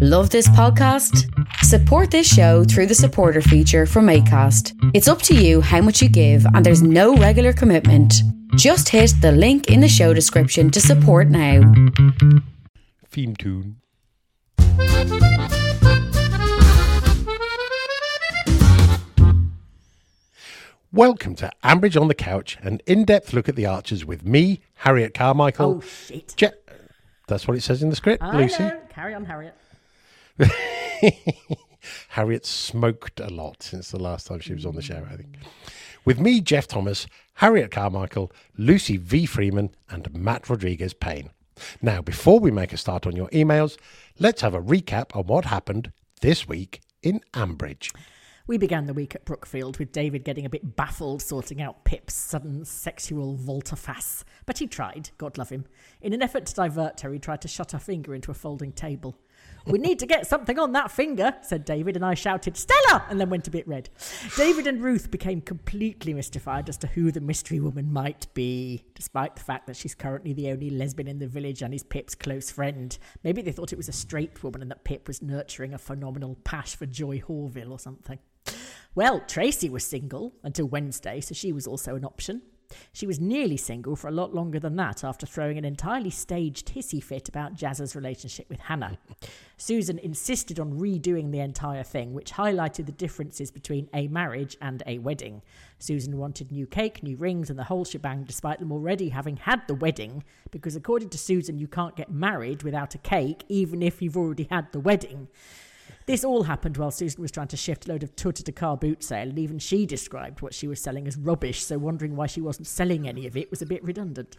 Love this podcast? Support this show through the supporter feature from ACAST. It's up to you how much you give, and there's no regular commitment. Just hit the link in the show description to support now. Theme tune. Welcome to Ambridge on the Couch, an in depth look at the Archers with me, Harriet Carmichael. Oh shit! Je- That's what it says in the script, I Lucy. know. Carry on, Harriet. Harriet smoked a lot since the last time she was on the show, I think. With me, Jeff Thomas, Harriet Carmichael, Lucy V. Freeman, and Matt Rodriguez Payne. Now, before we make a start on your emails, let's have a recap on what happened this week in Ambridge. We began the week at Brookfield with David getting a bit baffled sorting out Pip's sudden sexual volte-face. But he tried, God love him. In an effort to divert her, he tried to shut her finger into a folding table. We need to get something on that finger, said David, and I shouted, Stella! and then went a bit red. David and Ruth became completely mystified as to who the mystery woman might be, despite the fact that she's currently the only lesbian in the village and is Pip's close friend. Maybe they thought it was a straight woman and that Pip was nurturing a phenomenal pash for Joy Horville or something. Well, Tracy was single until Wednesday, so she was also an option. She was nearly single for a lot longer than that after throwing an entirely staged hissy fit about Jazzer's relationship with Hannah. Susan insisted on redoing the entire thing, which highlighted the differences between a marriage and a wedding. Susan wanted new cake, new rings, and the whole shebang, despite them already having had the wedding, because according to Susan, you can't get married without a cake, even if you've already had the wedding. This all happened while Susan was trying to shift a load of tutte to car boot sale, and even she described what she was selling as rubbish, so wondering why she wasn't selling any of it was a bit redundant.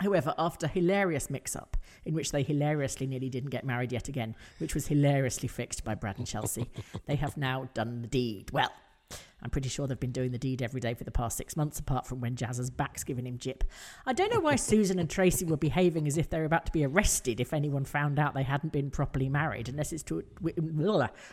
However, after a hilarious mix up, in which they hilariously nearly didn't get married yet again, which was hilariously fixed by Brad and Chelsea, they have now done the deed. Well, I'm pretty sure they've been doing the deed every day for the past six months, apart from when Jazz's back's giving him jip. I don't know why Susan and Tracy were behaving as if they were about to be arrested if anyone found out they hadn't been properly married, unless it's to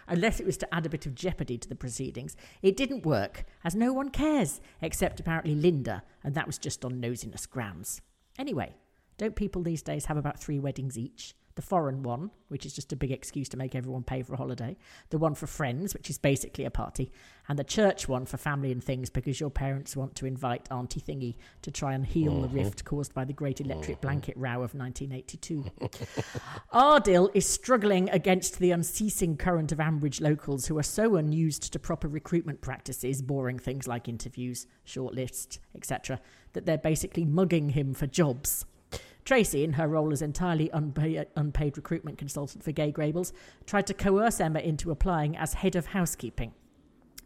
unless it was to add a bit of jeopardy to the proceedings. It didn't work, as no one cares, except apparently Lynda, and that was just on nosiness grounds. Anyway, don't people these days have about three weddings each? The foreign one, which is just a big excuse to make everyone pay for a holiday, the one for friends, which is basically a party, and the church one for family and things because your parents want to invite Auntie Thingy to try and heal the mm-hmm. rift caused by the Great Electric mm-hmm. Blanket Row of 1982. Ardal is struggling against the unceasing current of Ambridge locals who are so unused to proper recruitment practices, boring things like interviews, shortlists, etc., that they're basically mugging him for jobs. Tracy, in her role as entirely unpaid, unpaid recruitment consultant for Grey Gables, tried to coerce Emma into applying as head of housekeeping.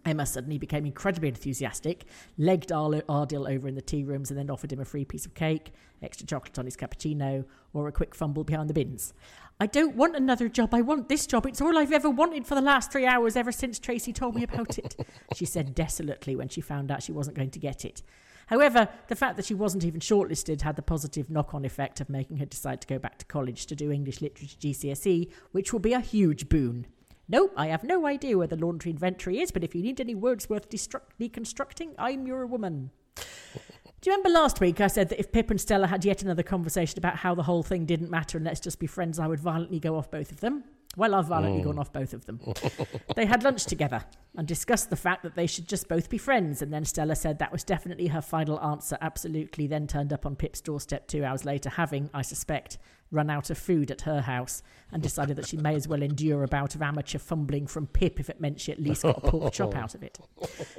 Emma suddenly became incredibly enthusiastic, legged Ardal over in the tea rooms, and then offered him a free piece of cake, extra chocolate on his cappuccino, or a quick fumble behind the bins. I don't want another job. I want this job. It's all I've ever wanted for the last three hours ever since Tracy told me about it, she said desolately when she found out she wasn't going to get it. However, the fact that she wasn't even shortlisted had the positive knock on effect of making her decide to go back to college to do English Literature GCSE, which will be a huge boon. Nope, I have no idea where the laundry inventory is, but if you need any Wordsworth destruct- deconstructing, I'm your woman. Do you remember last week I said that if Pip and Stella had yet another conversation about how the whole thing didn't matter and let's just be friends, I would violently go off both of them? Well, I've violently gone mm. off both of them. they had lunch together and discussed the fact that they should just both be friends, and then Stella said that was definitely her final answer, absolutely, then turned up on Pip's doorstep two hours later, having, I suspect, run out of food at her house and decided that she may as well endure a bout of amateur fumbling from Pip if it meant she at least got a pork chop out of it.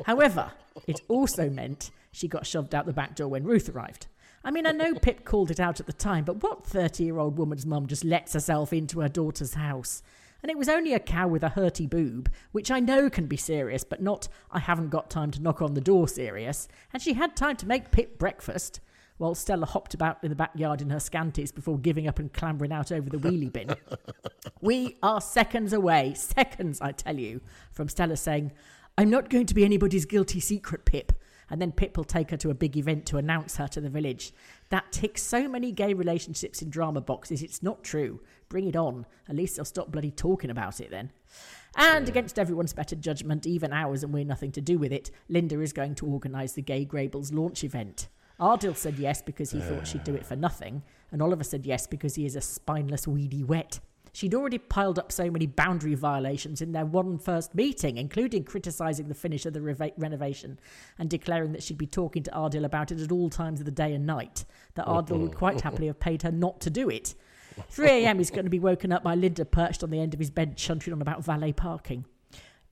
However, it also meant she got shoved out the back door when Ruth arrived. I mean, I know Pip called it out at the time, but what 30 year old woman's mum just lets herself into her daughter's house? And it was only a cow with a hurty boob, which I know can be serious, but not I haven't got time to knock on the door serious. And she had time to make Pip breakfast, while Stella hopped about in the backyard in her scanties before giving up and clambering out over the wheelie bin. we are seconds away, seconds, I tell you, from Stella saying, I'm not going to be anybody's guilty secret, Pip. And then Pip will take her to a big event to announce her to the village. That ticks so many gay relationships in drama boxes, it's not true. Bring it on. At least they'll stop bloody talking about it then. And against everyone's better judgment, even ours, and we're nothing to do with it, Lynda is going to organise the Grey Gables launch event. Ardal said yes because he thought she'd do it for nothing, and Oliver said yes because he is a spineless, weedy wet. She'd already piled up so many boundary violations in their one first meeting, including criticising the finish of the reva- renovation and declaring that she'd be talking to Ardal about it at all times of the day and night, that Ardal would quite happily have paid her not to do it. 3 a.m. he's going to be woken up by Lynda perched on the end of his bed, chuntering on about valet parking.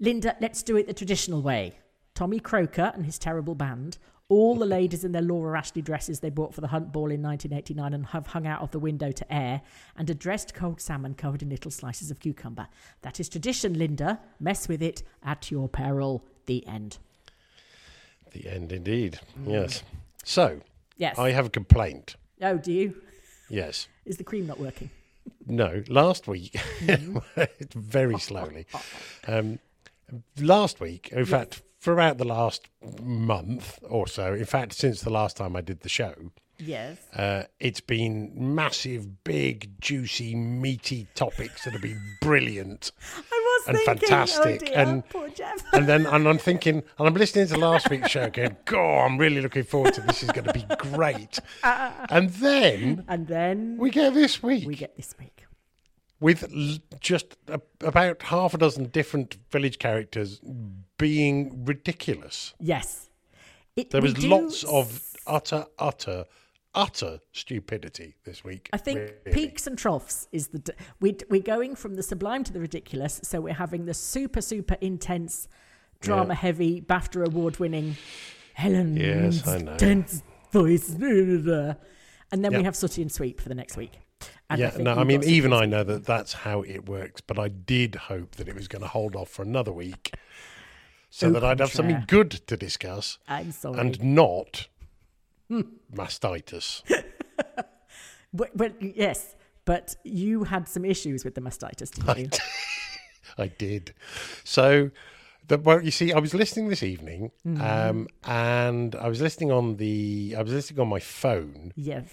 Lynda, let's do it the traditional way. Tommy Croker and his terrible band, all the ladies in their Laura Ashley dresses they bought for the Hunt Ball in 1989 and have hung out of the window to air, and a dressed cold salmon covered in little slices of cucumber. That is tradition, Lynda. Mess with it at your peril. The end. The end, indeed. Yes. So, Yes. I have a complaint. oh, do you? Yes. Is the cream not working? No, last week, very slowly. Um, last week, in fact, throughout the last month or so, in fact, since the last time I did the show, Yes. uh, it's been massive, big, juicy, meaty topics that have been brilliant. And thinking, fantastic, oh dear, and- poor Jeff. And then and I'm thinking, and I'm listening to last week's show going, God, I'm really looking forward to this. Is going to be great. And then and then we get this week we get this week. With l- just a, about half a dozen different village characters being ridiculous. Yes. It, There was do lots of utter, utter, utter stupidity this week. I think really. peaks and troughs is the. d- We, we're going from the sublime to the ridiculous. So we're having the super, super intense, drama heavy, BAFTA award winning Helen Yes, I know. tense voice. And then we have Sooty and Sweep for the next week. Yeah, think no, I mean, even I know that that's how it works, but I did hope that it was going to hold off for another week so Au that I'd have something good to discuss I'm sorry. and not mastitis. But, but yes, but you had some issues with the mastitis, didn't you? I did. So, the, well, you see, I was listening this evening, Mm-hmm. um, and I was listening on the, I was listening on my phone, yes.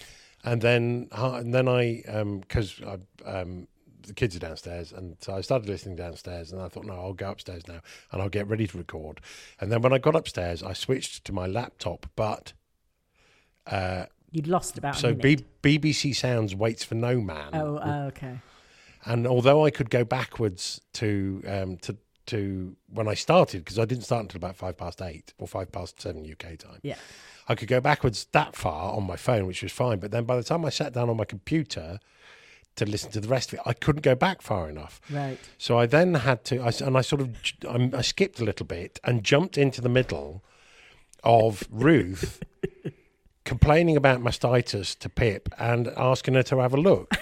And then, uh, and then I, because I, um, the kids are downstairs, and so I started listening downstairs, and I thought, no, I'll go upstairs now, and I'll get ready to record. And then when I got upstairs, I switched to my laptop, but You'd lost about so. B- BBC Sounds waits for no man. oh, oh, okay. And although I could go backwards to um, to to when I started, because I didn't start until about five past eight or five past seven UK time, Yeah. I could go backwards that far on my phone, which was fine. But then by the time I sat down on my computer to listen to the rest of it, I couldn't go back far enough. Right. So I then had to, I, and I sort of, I'm- I skipped a little bit and jumped into the middle of Ruth complaining about mastitis to Pip and asking her to have a look.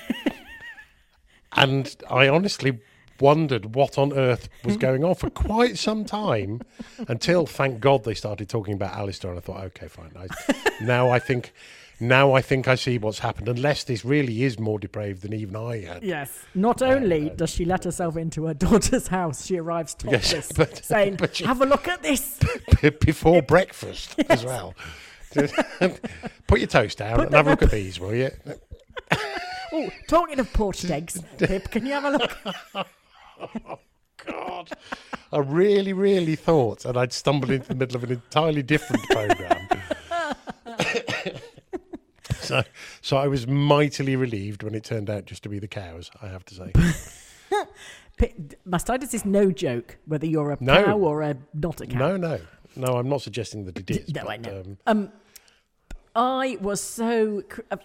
and I honestly wondered what on earth was going on for quite some time until, thank God, they started talking about Alistair, and I thought, okay, fine. I, now I think. Now I think I see what's happened. Unless this really is more depraved than even I had. Yes. Not only um, does she let herself into her daughter's house, she arrives Yes, topless, but- saying, but she- "Have a look at this." before breakfast as well. Put your toast down Put and have a look at these, will you? oh, talking of poached eggs, Pip, can you have a look? God, I really, really thought, and I'd stumbled into the middle of an entirely different program. so, so I was mightily relieved when it turned out just to be the cows. I have to say, Mastitis is no joke, whether you're a No. cow or a not a cow. no, no, no. I'm not suggesting that it is. No, but, I know. Um, Um, I was so. cr- Uh,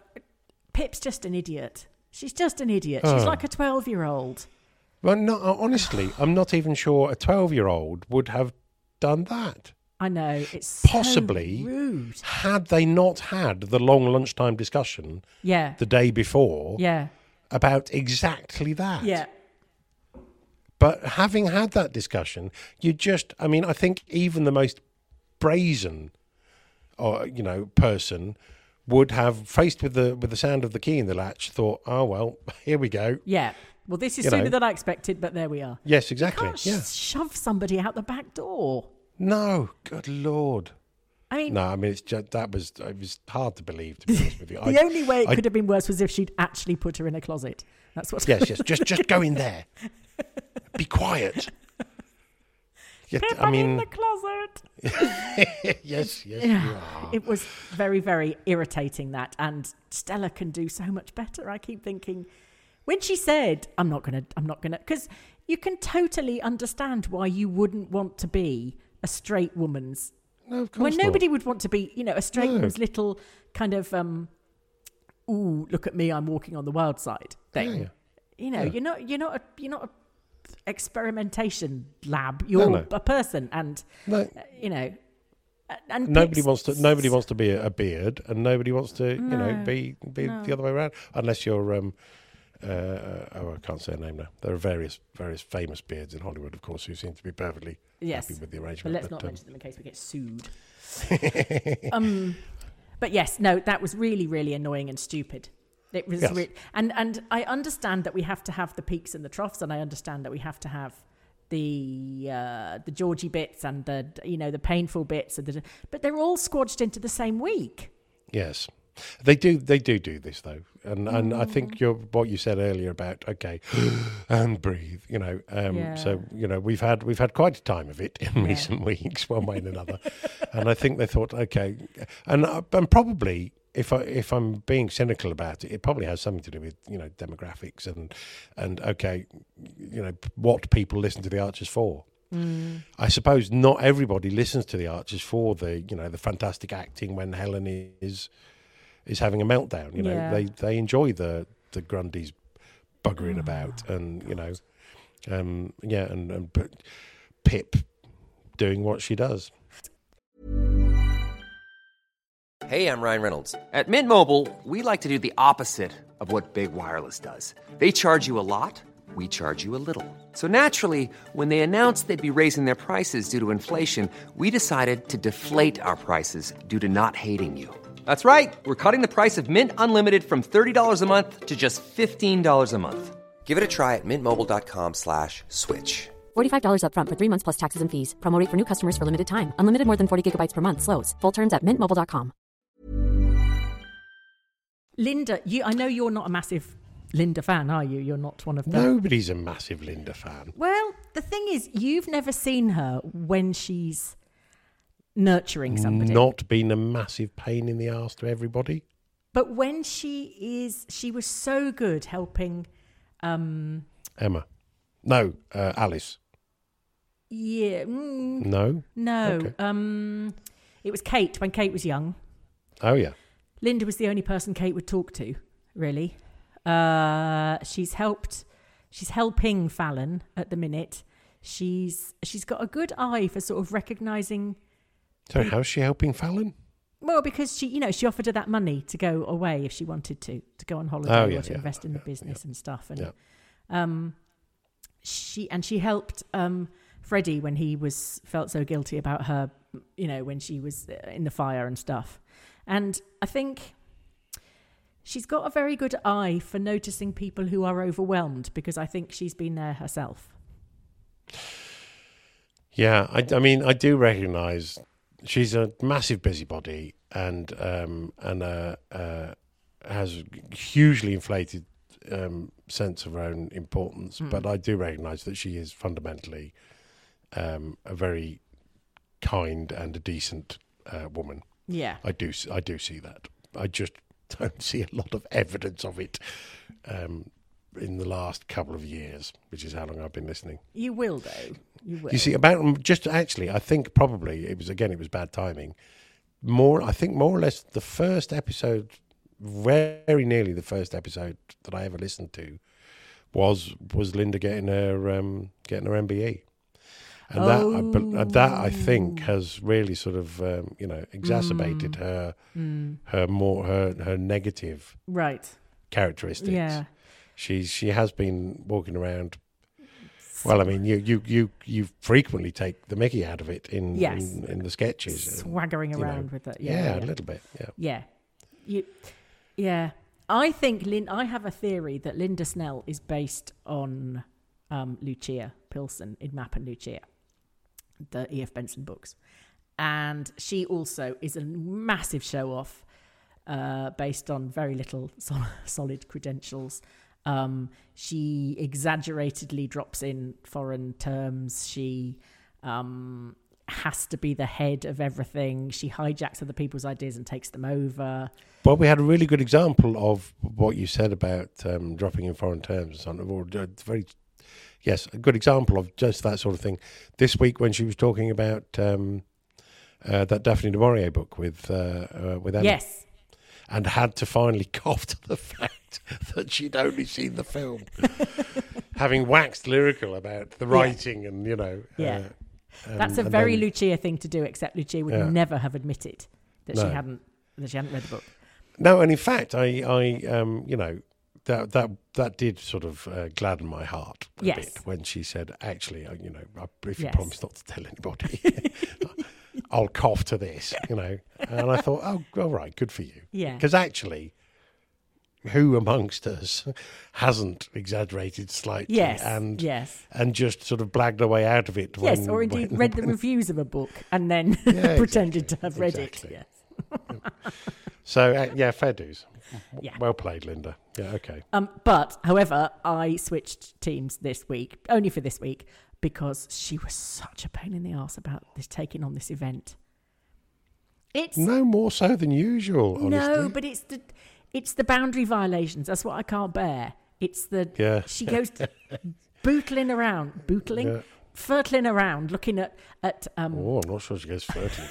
Pip's just an idiot. She's just an idiot. She's Oh. like a twelve-year-old. Well, no, uh, honestly, I'm not even sure a 12 year old would have done that. I know it's Possibly. so rude. Had they not had the long lunchtime discussion Yeah, the day before yeah, about exactly that. yeah. But having had that discussion, you just, I mean, I think even the most brazen, or you know, person would have faced with the with the sound of the key in the latch, thought, oh well, here we go. Yeah. Well, this is You sooner know. than I expected, but there we are. Yes, exactly. You Can't Yeah. sh- shove somebody out the back door. No, good lord. I mean, No, I mean, it's just that was it was hard to believe. To be honest with you, the I- only way it I- could have been worse was if she'd actually put her in a closet. That's what. Yes, yes. Just just go in there. Be quiet. Yeah, Pip, I I'm in mean, the closet. yes, yes, you Yeah. are. It was very, very irritating that, and Stella can do so much better. I keep thinking, when she said, "I'm not gonna, I'm not gonna," because you can totally understand why you wouldn't want to be a straight woman's. No, of course When not. nobody would want to be, you know, a straight No. woman's little kind of, um, "Ooh, look at me, I'm walking on the wild side" thing. Yeah, yeah. You know, Yeah. you're not, you're not, a, you're not a experimentation lab. You're no. a person, and No, uh, you know, and nobody wants to. Nobody wants to be a, beard, and nobody wants to, you know, be be no. the other way around. Unless you're, um, uh, oh, I can't say a name now. There are various various famous beards in Hollywood, of course, who seem to be perfectly Yes. happy with the arrangement. But let's but, not um, mention them in case we get sued. um, but yes, no, that was really, really annoying and stupid. It was, Yes. re- and and I understand that we have to have the peaks and the troughs, and I understand that we have to have the uh, the Georgie bits and the you know the painful bits, and the, but they're all squashed into the same week. Yes, they do. They do do this though, and and I Mm. think your what you said earlier about okay, and breathe. You know, um, Yeah. so you know we've had we've had quite a time of it in Yeah. recent weeks, one way and another, and I think they thought okay, and uh, and probably. If I if I'm being cynical about it, it probably has something to do with you know demographics and and okay, you know what people listen to the Archers for. Mm. I suppose not everybody listens to the Archers for the you know the fantastic acting when Helen is is having a meltdown. You know Yeah. they they enjoy the the Grundys buggering about and you know um yeah and and P- Pip doing what she does. Hey, I'm Ryan Reynolds. At Mint Mobile, we like to do the opposite of what Big Wireless does. They charge you a lot, we charge you a little. So naturally, when they announced they'd be raising their prices due to inflation, we decided to deflate our prices due to not hating you. That's right. We're cutting the price of Mint Unlimited from $30 a month to just $15 a month. Give it a try at mintmobile.com slash switch. $45 upfront for three months plus taxes and fees. Promo rate for new customers for limited time. Unlimited more than 40 gigabytes per month. Slows. Full terms at mintmobile.com. Lynda, you, I know you're not a massive Lynda fan, are you? You're not one of them. Nobody's a massive Lynda fan. Well, the thing is, you've never seen her when she's nurturing somebody. Not been a massive pain in the ass to everybody. But when she is, she was so good helping. Um, Emma, no, uh, Alice, yeah, mm, no. no. Okay. Um, it was Kate when Kate was young. Oh yeah, Lynda was the only person Kate would talk to, really. Uh, she's helped. She's helping Fallon at the minute. She's she's got a good eye for sort of recognizing. So how's she helping Fallon? Well, because she, you know, she offered her that money to go away if she wanted to, to go on holiday Oh, or to yeah, invest in the yeah, business and stuff. And Yeah. um, she and she helped um, Freddie when he was felt so guilty about her, you know, when she was uh, in the fire and stuff. And I think she's got a very good eye for noticing people who are overwhelmed because I think she's been there herself. Yeah, I, I mean, I do recognise she's a massive busybody and um, and uh, uh, has hugely inflated um, sense of her own importance. But I do recognise that she is fundamentally um, a very kind and a decent uh, woman. Yeah. I do, I do see that. I just don't see a lot of evidence of it um, in the last couple of years, which is how long I've been listening. You will, though. You will. You see, about just actually, I think probably it was again, it was bad timing. More, I think, more or less, the first episode, very nearly the first episode that I ever listened to, was was Lynda getting her um, getting her MBE, and that I, uh, that I think has really sort of um, you know exacerbated her her more her her negative right. characteristics. Yeah. She's she has been walking around. Well, I mean, you you you you frequently take the Mickey out of it in Yes. in, in the sketches. and, Swaggering know, around with it. Yeah, Yeah. a little bit. Yeah. Yeah. You, yeah. I think Lin, I have a theory that Lynda Snell is based on um, Lucia Pillson in Mapp and Lucia, the E.F. Benson books. And she also is a massive show off uh, based on very little sol- solid credentials. Um, she exaggeratedly drops in foreign terms. She um, has to be the head of everything. She hijacks other people's ideas and takes them over. Well, we had a really good example of what you said about um, dropping in foreign terms and something. Or uh, very, yes, a good example of just that sort of thing. This week when she was talking about um, uh, that Daphne du Maurier book with uh, uh, with Emma, Yes. and had to finally cough to the fact that she'd only seen the film, having waxed lyrical about the writing and you know. Yeah. uh, That's and- a and very then- Lucia thing to do, except Lucia would Yeah. never have admitted that she hadn't that she hadn't read the book. No, and in fact, I, I, um, you know, that that that did sort of uh, gladden my heart a Yes. bit when she said, "Actually, you know, if you Yes. promise not to tell anybody, I'll cough to this," you know. And I thought, "Oh, all right, good for you." Yeah. Because actually, who amongst us hasn't exaggerated slightly Yes. and yes. and just sort of blagged their way out of it? yes, when- or indeed when- read the reviews of a book and then Yeah, pretended exactly, to have read exactly. it. Yes. So uh, yeah, fair dues. Yeah. Well played, Lynda. Yeah, okay. Um, but, however, I switched teams this week, only for this week, because she was such a pain in the ass about this taking on this event. It's No more so than usual. Honestly. no, but it's the it's the boundary violations. That's what I can't bear. It's the Yeah. she goes bootling around, bootling, Yeah. fertling around, looking at at um, Oh, I'm not sure she goes furtling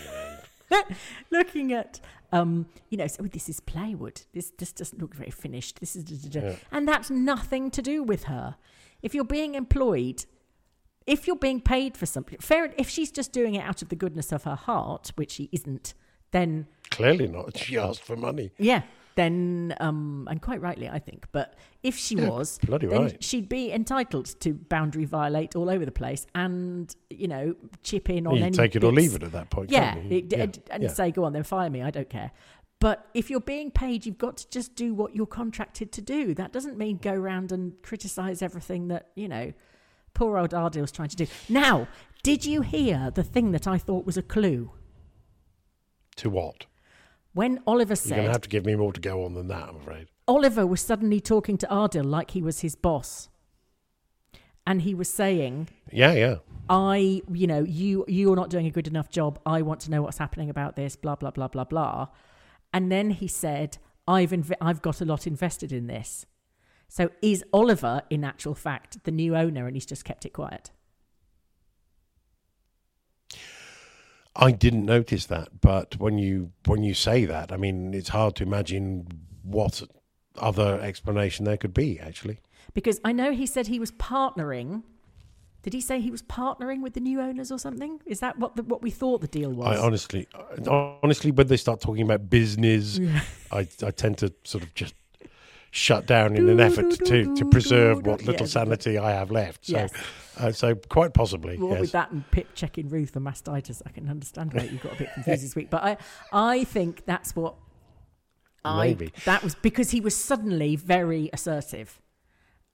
around. looking at um, you know, so this is plywood. This this doesn't look very finished. This is, da, da, da. Yeah. and that's nothing to do with her. If you're being employed, if you're being paid for something, fair. If she's just doing it out of the goodness of her heart, which she isn't, then Clearly not. She asked for money. yeah, then um, and quite rightly, I think. But if she Yeah, was, bloody then right. she'd be entitled to boundary violate all over the place, and you know, chip in on You any take it or leave it at that point. yeah, it- and and yeah. say, go on, then fire me. I don't care. But if you're being paid, you've got to just do what you're contracted to do. That doesn't mean go around and criticise everything that, you know, poor old Ardal's trying to do. Now, did you hear the thing that I thought was a clue? To what? When Oliver said. You're going to have to give me more to go on than that, I'm afraid. Oliver was suddenly talking to Ardal like he was his boss. And he was saying, Yeah, yeah. I, you know, you you're not doing a good enough job. I want to know what's happening about this. Blah blah blah blah blah. And then he said, "I've inv- I've got a lot invested in this." So is Oliver, in actual fact, the new owner, and he's just kept it quiet? I didn't notice that, but when you when you say that, I mean, it's hard to imagine what other explanation there could be. Actually, Because I know he said he was partnering. Did he say he was partnering with the new owners or something? Is that what the, what we thought the deal was? I honestly, honestly, when they start talking about business, I I tend to sort of just shut down in an effort to to preserve what little sanity I have left. So, Yes. uh, so quite possibly, Well, yes. with that and Pip checking Ruth for mastitis, I can understand why you got a bit confused this week. But I, I think that's what I Maybe. that was because he was suddenly very assertive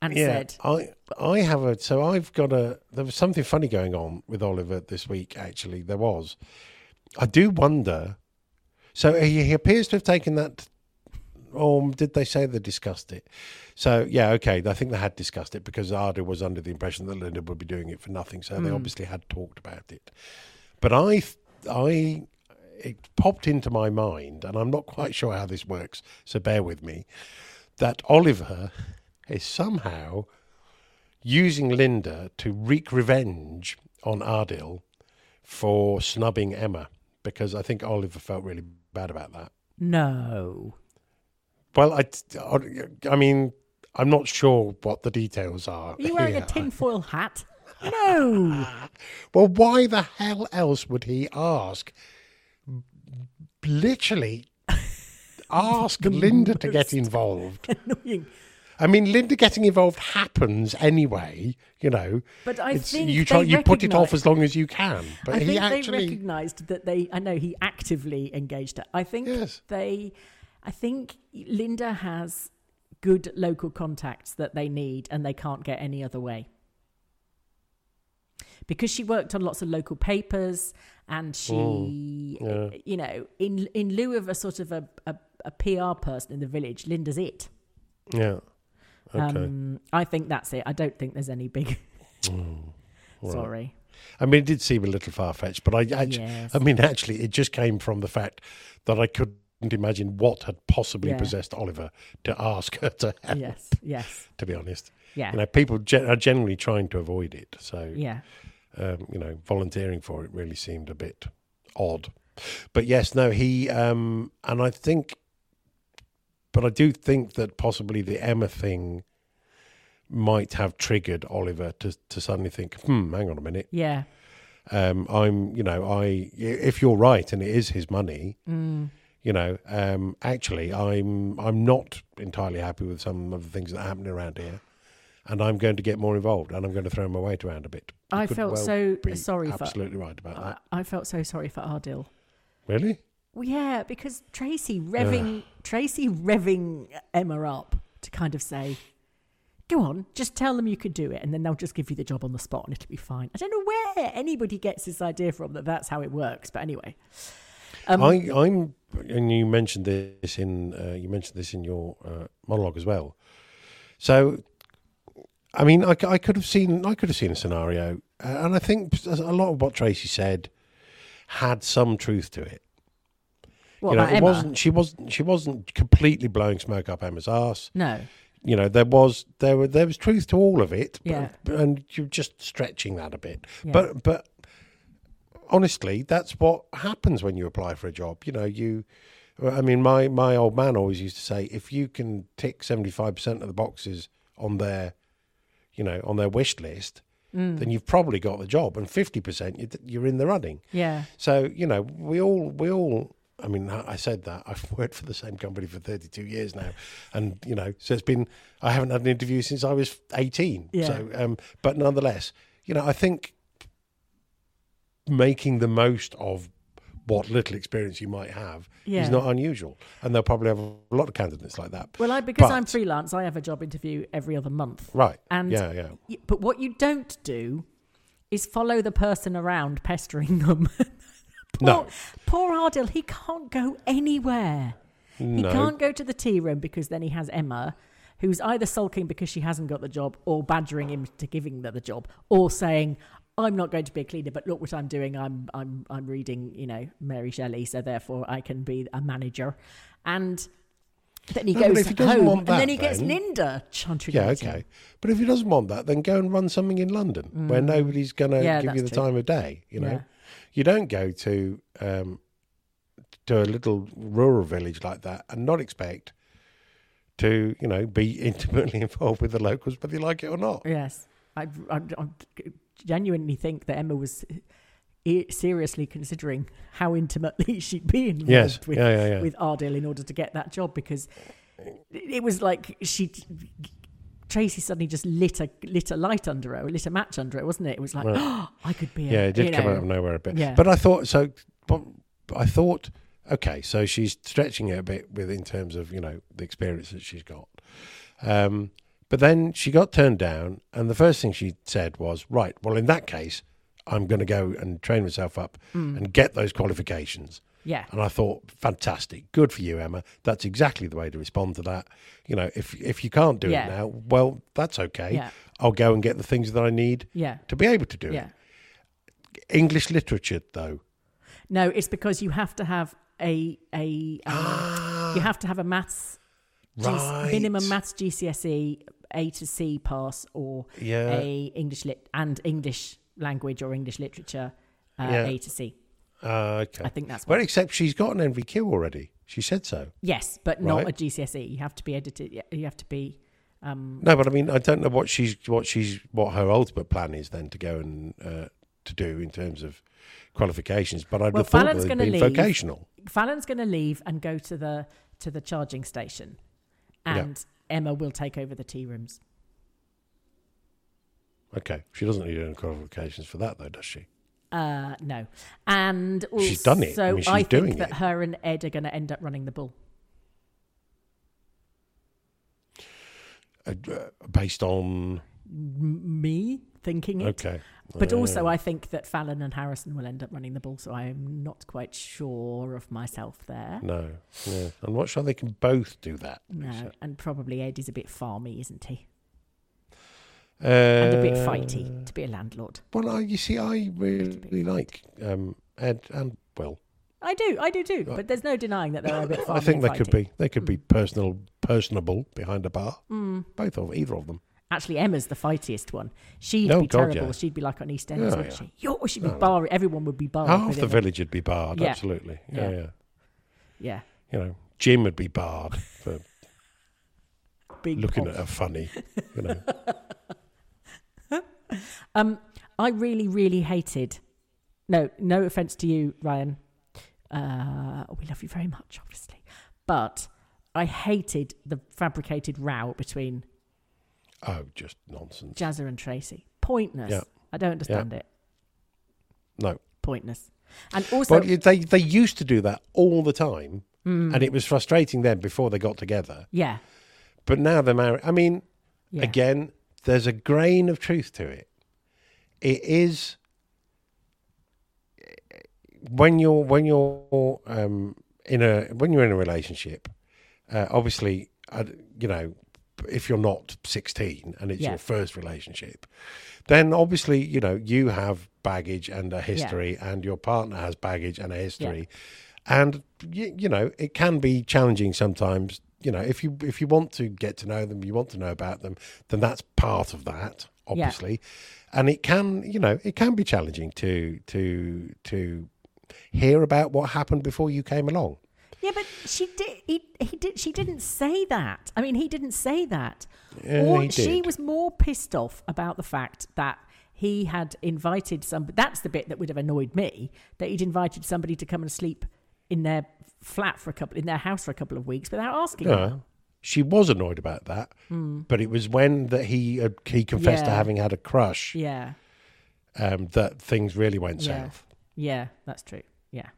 and yeah, said, I I have a so I've got a there was something funny going on with Oliver this week. Actually, there was. I do wonder. So he, he appears to have taken that. Or did they say they discussed it? So yeah, okay. I think they had discussed it because Ardal was under the impression that Lynda would be doing it for nothing. So they hmm. obviously had talked about it. But I, I, it popped into my mind, and I'm not quite sure how this works. So bear with me. That Oliver is somehow using Lynda to wreak revenge on Ardal for snubbing Emma because I think Oliver felt really bad about that. "No, Well, I, I mean, I'm not sure what the details are. are you wearing here. a tinfoil hat?" No, Well, why the hell else would he ask? Literally, ask Lynda to get involved. annoying. I mean, Lynda getting involved happens anyway. You know, But I think you try you put it off as long as you can. But I he think actually, they recognised that they. I know he actively engaged her. I think Yes. they. I think Lynda has good local contacts that they need, and they can't get any other way. Because she worked on lots of local papers, and she, yeah. you know, in in lieu of a sort of a, a, a PR person in the village, Lynda's it. yeah. Okay. Um, I think that's it. I don't think there's any big. Mm, right. Sorry. I mean, it did seem a little far fetched, but I actually, Yes. I mean, actually, it just came from the fact that I couldn't imagine what had possibly Yeah. possessed Oliver to ask her to help. Yes, yes, To be honest, yeah, you know, people gen- are generally trying to avoid it. So, yeah, um, you know, volunteering for it really seemed a bit odd. But yes, no, he, um, and I think, but I do think that possibly the Emma thing might have triggered Oliver to to suddenly think, hmm, hang on a minute, yeah, um, I'm, you know, I if you're right and it is his money, Mm. You know, um, actually, I'm I'm not entirely happy with some of the things that are happening around here, and I'm going to get more involved, and I'm going to throw my weight around a bit. You I felt well so sorry for- absolutely right about that. I, I felt so sorry for Ardal. Really? Well, yeah, because Tracy revving Tracy revving Emma up to kind of say, "Go on, just tell them you could do it, and then they'll just give you the job on the spot, and it'll be fine." I don't know where anybody gets this idea from that that's how it works, but anyway, um, I, I'm, and you mentioned this in uh, you mentioned this in your uh, monologue as well. So, I mean, I, I could have seen I could have seen a scenario, uh, and I think a lot of what Tracy said had some truth to it. what you know, about it Emma? wasn't she wasn't she wasn't completely blowing smoke up Emma's ass. No, You know, there was there were there was truth to all of it. but- Yeah. and you're just stretching that a bit. Yeah. But but honestly, that's what happens when you apply for a job. You know, you. I mean, my my old man always used to say, if you can tick seventy five percent of the boxes on their, you know, on their wish list, Mm. then you've probably got the job, and fifty percent you're in the running. yeah, So you know, we all we all. I mean, I said that I've worked for the same company for 32 years now, and you know, so it's been I haven't had an interview since I was 18. Yeah. So, um, but nonetheless, you know, I think making the most of what little experience you might have Yeah. is not unusual, and they'll probably have a lot of candidates like that. Well, I because I'm freelance, I have a job interview every other month. Right? And yeah, yeah. y- but what you don't do is follow the person around pestering them. poor, No. poor Ardal, he can't go anywhere. He can't go to the tea room because then he has Emma, who's either sulking because she hasn't got the job, or badgering him to giving her the job, or saying, "I'm not going to be a cleaner, but look what I'm doing. I'm I'm I'm reading, you know, Mary Shelley, so therefore I can be a manager." And then he No, goes he home, and then he gets then- Lynda chanting. Yeah, okay. But if he doesn't want that, then go and run something in London where nobody's going to Mm. Yeah, give you the true. time of day. You know, Yeah. you don't go to um, to a little rural village like that and not expect to, you know, be intimately involved with the locals, whether you like it or not. Yes, I, I, I genuinely think that Emma was seriously considering how intimately she'd be involved Yes, with yeah, yeah, yeah. with Ardal in order to get that job because it was like she. Tracy suddenly just lit a lit a light under her, lit a match under it, wasn't it? It was like, Right. oh, I could be. A, Yeah, it did come know, out of nowhere a bit. Yeah. But I thought so. But I thought, okay, so she's stretching it a bit with in terms of you know the experience that she's got. Um, but then she got turned down, and the first thing she said was, "Right, well, in that case, I'm going to go and train myself up Mm. and get those qualifications." Yeah, And I thought, fantastic, good for you, Emma. That's exactly the way to respond to that. You know, if if you can't do Yeah. it now, well, that's okay. Yeah. I'll go and get the things that I need yeah, to be able to do yeah. it. English literature, though. No, it's because you have to have a a um, you have to have a maths G- Right. minimum maths GCSE A to C pass or Yeah. a English lit and English language or English literature uh, Yeah. A to C. Ah, okay. I think that's Well, except she's got an NVQ already. She said so. Yes, but not a GCSE. You have to be edited. You have to be. Um, No, but I mean, I don't know what she's what she's what her ultimate plan is then to go and uh, to do in terms of qualifications. But I'd Well, have thought Fallon's they'd gonna been leave. vocational. Fallon's going to leave and go to the to the charging station, and Emma will take over the tea rooms. Okay, she doesn't need any qualifications for that, though, does she? Uh, no, and also, She's done it. So I mean, she's think that it. her and Ed are going to end up running the bull. Uh, uh, based on me thinking it, okay, but Uh, also I think that Fallon and Harrison will end up running the Bull, So I am not quite sure of myself there. no, yeah. I'm not sure they can both do that. No, So- and probably Ed is a bit farmy, isn't he? and a bit Uh, fighty to be a landlord. Well, I, you see, I really like um, Ed and Will. I do, I do too. But there's no denying that they're a bit. I think they could be they could be personal, personable behind a bar. Both of either of them. Actually, Emma's the fightiest one. She'd Oh, be God, terrible. yeah. She'd be like on EastEnders, Yeah, wouldn't yeah. she? Yo, she'd be bar. Everyone would be barred. Half the village would be barred. Absolutely. Yeah, Yeah. yeah. You know, Jim would be barred for big. looking at her funny. You know. Um, I really, really hated. No, no offense to you, Ryan. Uh, we love you very much, obviously, but I hated the fabricated row between oh, just nonsense. Jazzer and Tracy. Pointless. Yeah. I don't understand it. No. Pointless. And also, But they they used to do that all the time, Mm. and it was frustrating then before they got together. yeah, But now they're married. I mean, yeah, again, there's a grain of truth to it. It is when you're when you're um, in a when you're in a relationship. Uh, obviously, I, you know, if you're not 16 and it's Yeah. your first relationship, then obviously you know you have baggage and a history, and your partner has baggage and a history, and you, you know it can be challenging sometimes. You know, if you if you want to get to know them, you want to know about them, then that's part of that, obviously, and it can you know it can be challenging to to to hear about what happened before you came along. Yeah, but she did. He, he did. She didn't say that. I mean, he didn't say that. Yeah, or he she was more pissed off about the fact that he had invited some. That's the bit that would have annoyed me. That he'd invited somebody to come and sleep in their flat for a couple, in their house for a couple of weeks without asking. her. Yeah. She was annoyed about that, but it was when that he uh, he confessed to Hmm. Having had a crush Yeah, um, that things really went Yeah. south. yeah, that's true. Yeah.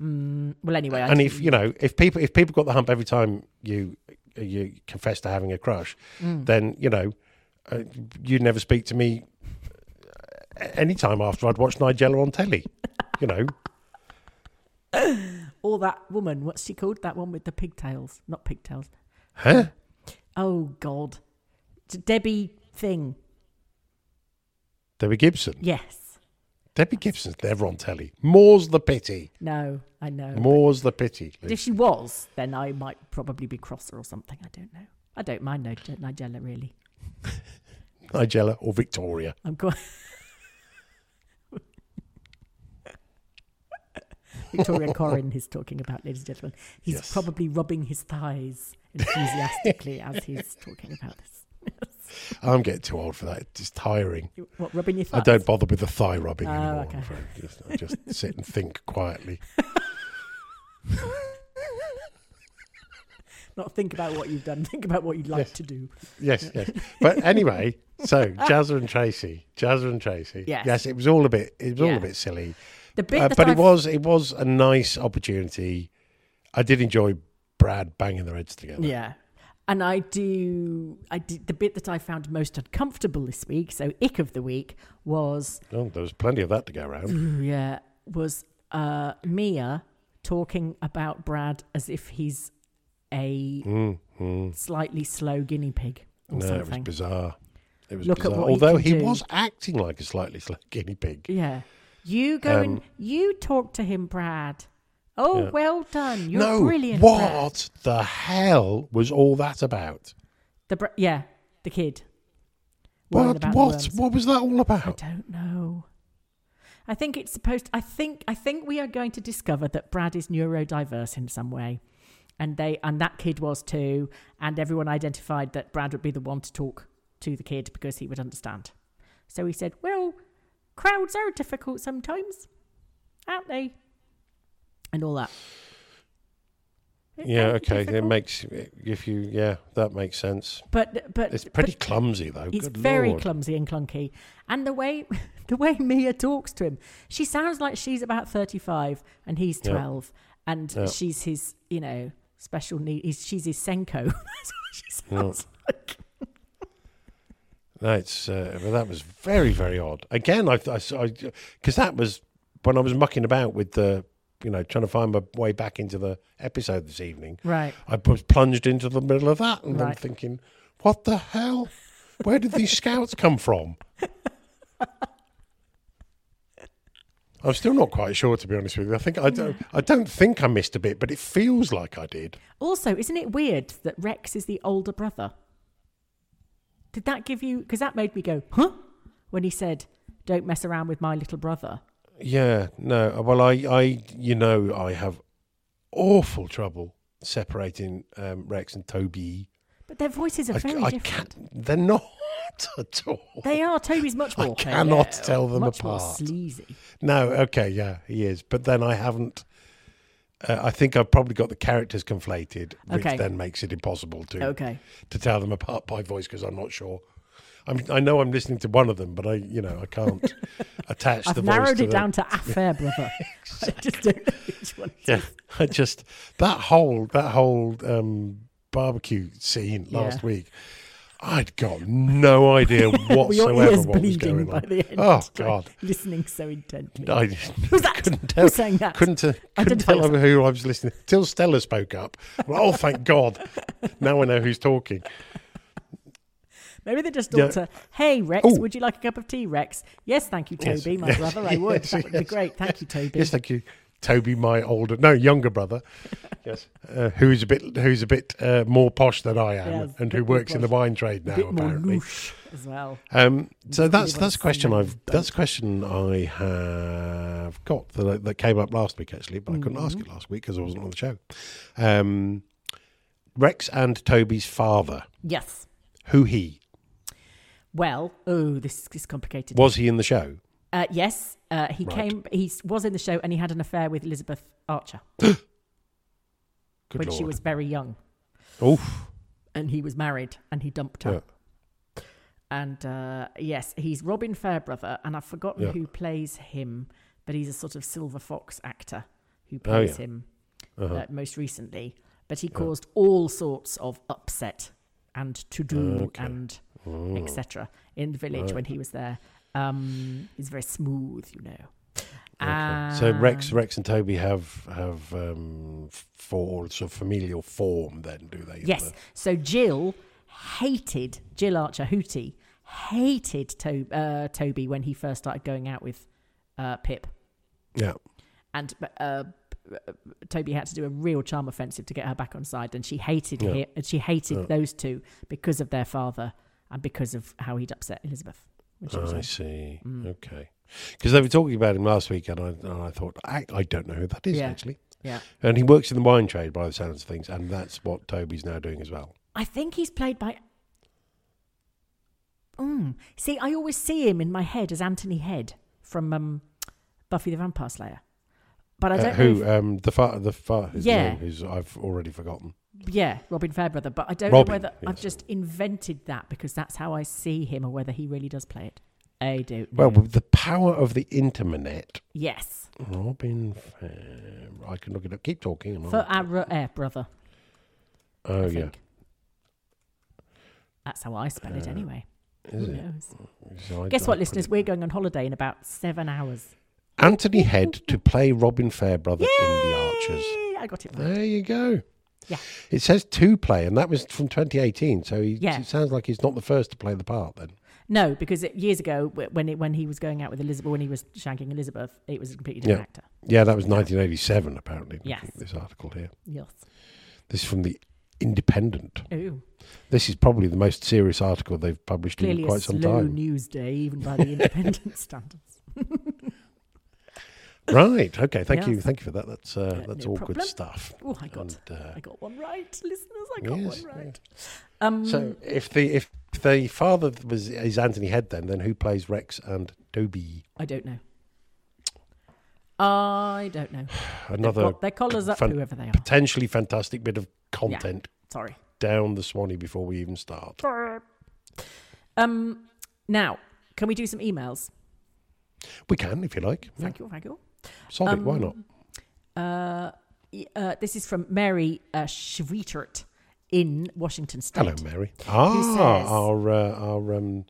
Mm, well, anyway, I and if you know if people if people got the hump every time you you confess to having a crush, Mm. then you know uh, you'd never speak to me any time after I'd watched Nigella on telly. You know, or that woman, what's she called? That one with the pigtails, not pigtails. huh? Oh God, It's Debbie thing. Debbie Gibson. Yes. Debbie Gibson's never on telly. More's the pity. No, I know. More's the pity. But if she was, then I might probably be crosser or something. I don't know. I don't mind Nige- Nigella really. Nigella or Victoria. I'm quite. Victoria Coren is talking about, ladies and gentlemen. He's Yes. probably rubbing his thighs enthusiastically as he's talking about this. I'm getting too old for that. It's just tiring. You- What, rubbing your thigh I don't bother with the thigh rubbing Oh, anymore. okay. I'm. Just, I just sit and think quietly. Not think about what you've done. Think about what you'd like Yes. to do. Yes, yes. But anyway, so Jazzer and Tracy, Jazzer and Tracy. Yes. Yes, it was all a bit. It was all a bit silly, The bit uh, but it I've- was it was a nice opportunity. I did enjoy Brad banging their heads together. Yeah. And I do, I did the bit that I found most uncomfortable this week. So ick of the week was, Oh, there was plenty of that to go around. yeah, was uh, Mia talking about Brad as if he's a slightly slow guinea pig or no, it was bizarre. It was Look at bizarre. what Although can he was acting like a slightly slow guinea pig. yeah. You go and Um, you talk to him, Brad. Oh, Yeah. well done. You're no, brilliant. What the hell was all that about? The br- yeah, the kid. What? What? What was that all about? I don't know. I think it's supposed. I think. I think we are going to discover that Brad is neurodiverse in some way, and they and that kid was too. And everyone identified that Brad would be the one to talk to the kid because he would understand. So he said, "Well, crowds are difficult sometimes, aren't they?" And all that. Yeah, Aren't okay. It difficult? makes if you yeah, that makes sense. But but It's pretty but- clumsy though. He's Good very Lord. clumsy and clunky, and the way the way Mia talks to him, she sounds like she's about thirty-five and he's Yeah. twelve, and Yeah. she's his, you know, special need. He's, she's his SENCO. That's what she sounds like. No, it's uh, well, that was very very odd. Again, I because that was when I was mucking about with the you know trying to find my way back into the episode this evening. Right. I was plunged into the middle of that, and I'm thinking, what the hell? Where did these scouts come from? I'm still not quite sure, to be honest with you. I think I don't. I don't think I missed a bit, but it feels like I did. Also, isn't it weird that Rex is the older brother? Did that give you? Because that made me go, huh? When he said, "Don't mess around with my little brother." Yeah, no. Well, I, I, you know, I have awful trouble separating um, Rex and Toby. But their voices are I, very I different. can't. They're not at all. They are. Toby's much more. I cannot yeah, tell them much More apart. sleazy. No, okay, yeah, he is. But then I haven't. Uh, I think I've probably got the characters conflated, which Okay. then makes it impossible to Okay. to tell them apart by voice because I'm not sure. I'm, I know I'm listening to one of them, but I, you know, I can't attach the voice. I've narrowed it the- down to affair brother. I just don't know which one. Yeah. I just that whole that whole um, barbecue scene last Yeah. week. I'd got no idea whatsoever what was bleeding going by on. the end? Oh God! listening so intently. I Who's that? couldn't tell. Who's saying that? Couldn't, uh, couldn't tell who I was listening to till Stella spoke up. Well, oh, thank God! Now I know who's talking. Maybe they just Yeah. thought to, hey, Rex, Ooh. would you like a cup of tea, Rex? Yes, thank you, Yes, Toby, my yes, brother. I would. yes, that would be great. Thank you, Toby. Yes, thank you, Toby, my older, no, younger brother. yes, uh, who's a bit, who's a bit uh, more posh than I am, Yes, and who works in the wine trade now, apparently. as well. Um, so that's that's a question I've who that's a question I have got that that came up last week actually, but I couldn't ask it Mm-hmm. last week because I wasn't on the show. Um, Rex and Toby's father, Yes. who he Well, oh, this is complicated. was he in the show? Uh, yes, uh, he Right. came. He was in the show, and he had an affair with Elizabeth Archer Good when lord! she was very young, Oof. and he was married, and he dumped her. Yeah. And uh, yes, he's Robin Fairbrother, and I've forgotten Yeah. who plays him, but he's a sort of silver fox actor who Oh, plays yeah. him Uh-huh. uh, most recently. But he caused all sorts of upset and to do Okay. and Oh. Etc. in the village when he was there. Um, he's very smooth, you know. Okay. so Rex, Um, Rex and Toby have have um, for sort of familial form. Then do they? Yes. So Jill hated Jill Archer Hootie hated to- uh, Toby when he first started going out with uh, Pip, Yeah. and uh, Toby had to do a real charm offensive to get her back on side, and she hated Yeah. him, and she hated Yeah. those two because of their father and because of how he'd upset Elizabeth. was I see. Mm. Okay. Because they were talking about him last week, and I, and I thought, I, I don't know who that is Yeah. actually. Yeah, And he works in the wine trade by the sounds of things, and that's what Toby's now doing as well. I think he's played by. Mm. See, I always see him in my head as Anthony Head from um, Buffy the Vampire Slayer, but I Uh, don't know. who? if- Um, the far, the far, Yeah. who's I've already forgotten. Yeah, Robin Fairbrother. But I don't Robin, know whether I've just invented that because that's how I see him or whether he really does play it. I don't Well, with the power of the internet, yes. Robin. Fair, I can look it up. Keep talking. For our air brother. oh I yeah. think. That's how I spell it Uh, anyway. Is Who it? knows? So Guess what, listeners? We're going on holiday in about seven hours. Anthony Head to play Robin Fairbrother in The Archers. I got it right. There you go. Yeah. It says to play, and that was from 2018. So he, Yeah. it sounds like he's not the first to play the part then. No, because it, years ago, when it, when he was going out with Elizabeth, when he was shagging Elizabeth, it was a completely different Yeah. actor. Yeah, that was 1987, apparently. Yes. This article here. Yes. This is from The Independent. Oh, This is probably the most serious article they've published clearly in quite some slow time. news day, even by the independent standards. Right. Okay. Thank you. Thank you for that. That's uh, Yeah, that's no all problem. good stuff. Oh, I got, And, uh, I got one right, listeners. I got yes, one right. Um, So if the if the father was is Anthony Head, then then who plays Rex and Toby? I don't know. I don't know. Another their collars up, fan- whoever they are. potentially fantastic bit of content Sorry. down the Swanee before we even start. Um, now, can we do some emails? We can, if you like. Yeah. Thank you, thank you. Solid. Why not? Uh, uh, this is from Mary uh, Schwietert in Washington State. Hello, Mary. Ah, Mm. our uh, our um,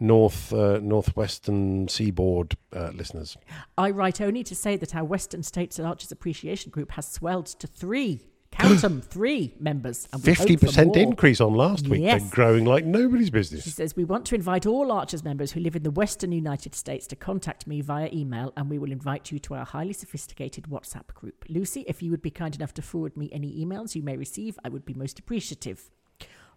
north uh, northwestern seaboard uh, listeners. I write only to say that our Western States Archers Appreciation Group has swelled to three Count them, three members. and Fifty percent increase on last week. Yes. They're growing like nobody's business. She says, We want to invite all Archers members who live in the Western United States to contact me via email, and we will invite you to our highly sophisticated WhatsApp group. Lucy, if you would be kind enough to forward me any emails you may receive, I would be most appreciative.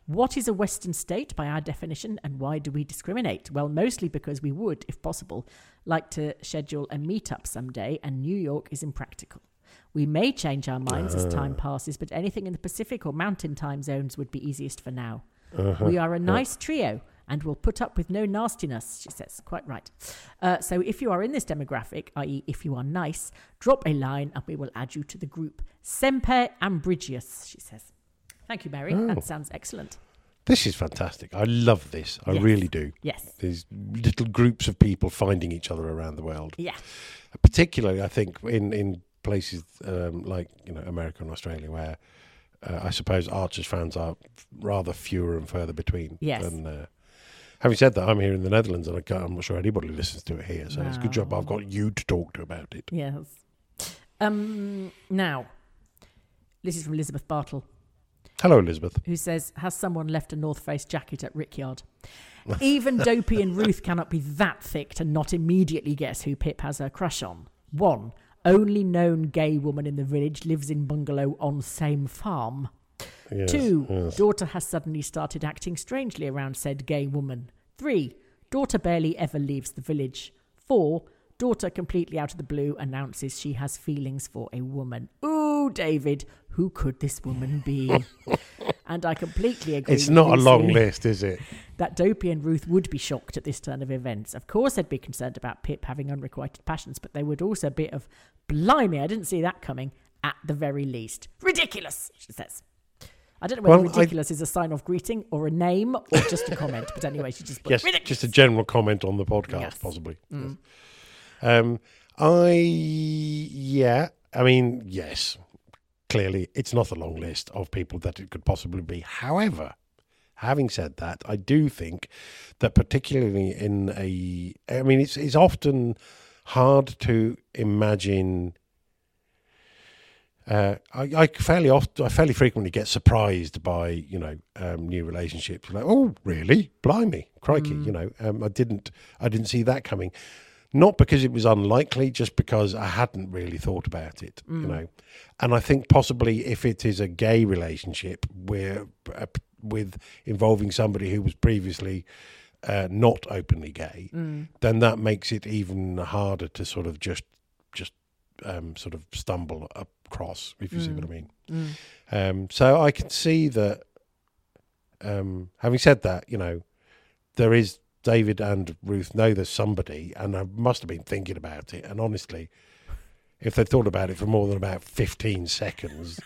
What is a Western state by our definition, and why do we discriminate? Well, mostly because we would, if possible, like to schedule a meetup someday, and New York is impractical. We may change our minds as time uh. passes, but anything in the Pacific or mountain time zones would be easiest for now. Uh-huh. We are a uh. nice trio and will put up with no nastiness, she says. Quite right. Uh, so if you are in this demographic, i.e., if you are nice, drop a line and we will add you to the group. Semper Ambrigius, she says. Thank you, Mary. That oh. sounds excellent. This is fantastic. I love this. I Yes. really do. Yes. These little groups of people finding each other around the world. Yeah. particularly I think in in places um, like you know America and Australia where uh, I suppose Archers fans are rather fewer and further between. Yes. Than, uh, having said that, I'm here in the Netherlands and I can't, I'm not sure anybody listens to it here, so it's a good job I've got you to talk to about it. Yes. Um, now, this is from Elizabeth Bartle. Hello, Elizabeth. who says, Has someone left a North Face jacket at Rickyard? Even Dopey and Ruth cannot be that thick to not immediately guess who Pip has her crush on. One, only known gay woman in the village lives in bungalow on same farm. Yes, Two, yes. daughter has suddenly started acting strangely around said gay woman. Three, daughter barely ever leaves the village. Four, daughter completely out of the blue announces she has feelings for a woman. Ooh, David, who could this woman be? and I completely agree. It's not a long list, is it? That Dopey and Ruth would be shocked at this turn of events. Of course, they'd be concerned about Pip having unrequited passions, but they would also be of, blimey, I didn't see that coming, at the very least. Ridiculous, she says. I don't know whether Well, I- ridiculous is a sign of greeting or a name or just a comment, but anyway, she just put Yes, ridiculous. just a general comment on the podcast, Yes. Mm. possibly. Yes. Um, I yeah, I mean yes, clearly it's not a long list of people that it could possibly be. However, having said that, I do think that particularly in a, I mean it's it's often hard to imagine. Uh, I, I fairly often, I fairly frequently get surprised by you know um, new relationships. Like, oh, really? Blimey, crikey! You know, um, I didn't, I didn't see that coming. Not because it was unlikely, just because I hadn't really thought about it. You know, and I think possibly if it is a gay relationship where uh, with involving somebody who was previously uh, not openly gay, then that makes it even harder to sort of just just um, sort of stumble across, if you see what I mean. Um, so I can see that. Um, having said that, you know, there is David and Ruth know there's somebody, and I must have been thinking about it. And honestly, if they thought about it for more than about fifteen seconds,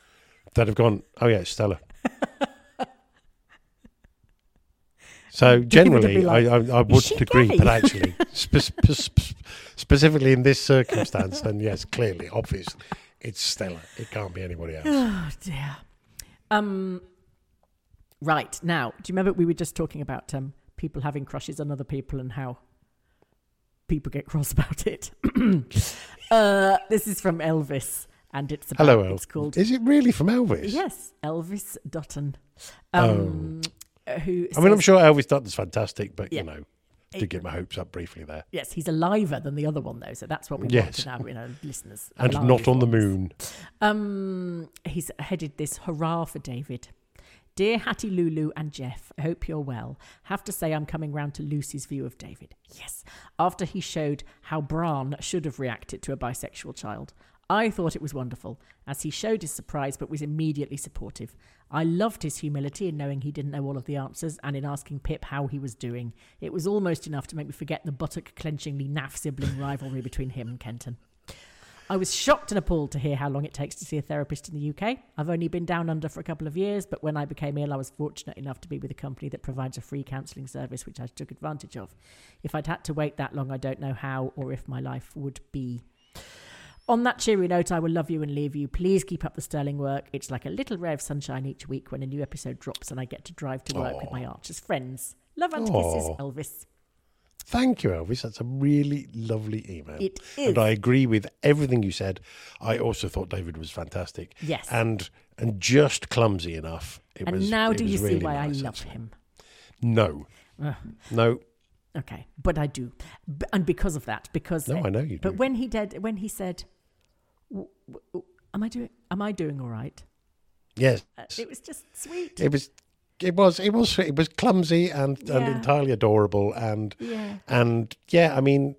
they'd have gone, "Oh yeah, it's Stella." So generally, like, I, I, I wouldn't agree, gay?" but actually, spe- spe- specifically in this circumstance, then yes, clearly, obviously, it's Stella. It can't be anybody else. Oh dear. Um. Right now, do you remember we were just talking about um, people having crushes on other people and how people get cross about it? uh, this is from Elvis, and it's about, Hello, Elvis. It's called Is it really from Elvis? yes, Elvis Dutton. Um, Who? I mean, I'm sure Elvis Dutton's fantastic, but Yeah. you know, to get my hopes up briefly there. Yes, he's aliver than the other one, though. So that's what we Yes. want our, in our listeners. And not on the moon. Um, he's headed this hurrah for David. Dear Hattie Lulu and Jeff, I hope you're well. Have to say I'm coming round to Lucy's view of David. Yes, after he showed how Brian should have reacted to a bisexual child. I thought it was wonderful, as he showed his surprise but was immediately supportive. I loved his humility in knowing he didn't know all of the answers and in asking Pip how he was doing. It was almost enough to make me forget the buttock clenchingly naff sibling rivalry between him and Kenton. I was shocked and appalled to hear how long it takes to see a therapist in the UK. I've only been down under for a couple of years, but when I became ill, I was fortunate enough to be with a company that provides a free counselling service, which I took advantage of. If I'd had to wait that long, I don't know how or if my life would be. On that cheery note, I will love you and leave you. Please keep up the sterling work. It's like a little ray of sunshine each week when a new episode drops and I get to drive to work with my Archers friends. Love and kisses, Elvis. Thank you, Elvis. That's a really lovely email. It And. I agree with everything you said. I also thought David was fantastic. Yes. And and just clumsy enough. It and was, now do you was see why nice, I love actually. him? No. Ugh. No. Okay, but I do, B- and because of that, because No, I know you But do. when he did, when he said, w- w- "Am I doing? Am I doing all right?" Yes. Uh, it was just sweet. It was it was it was it was clumsy and, and entirely adorable and yeah, and yeah, I mean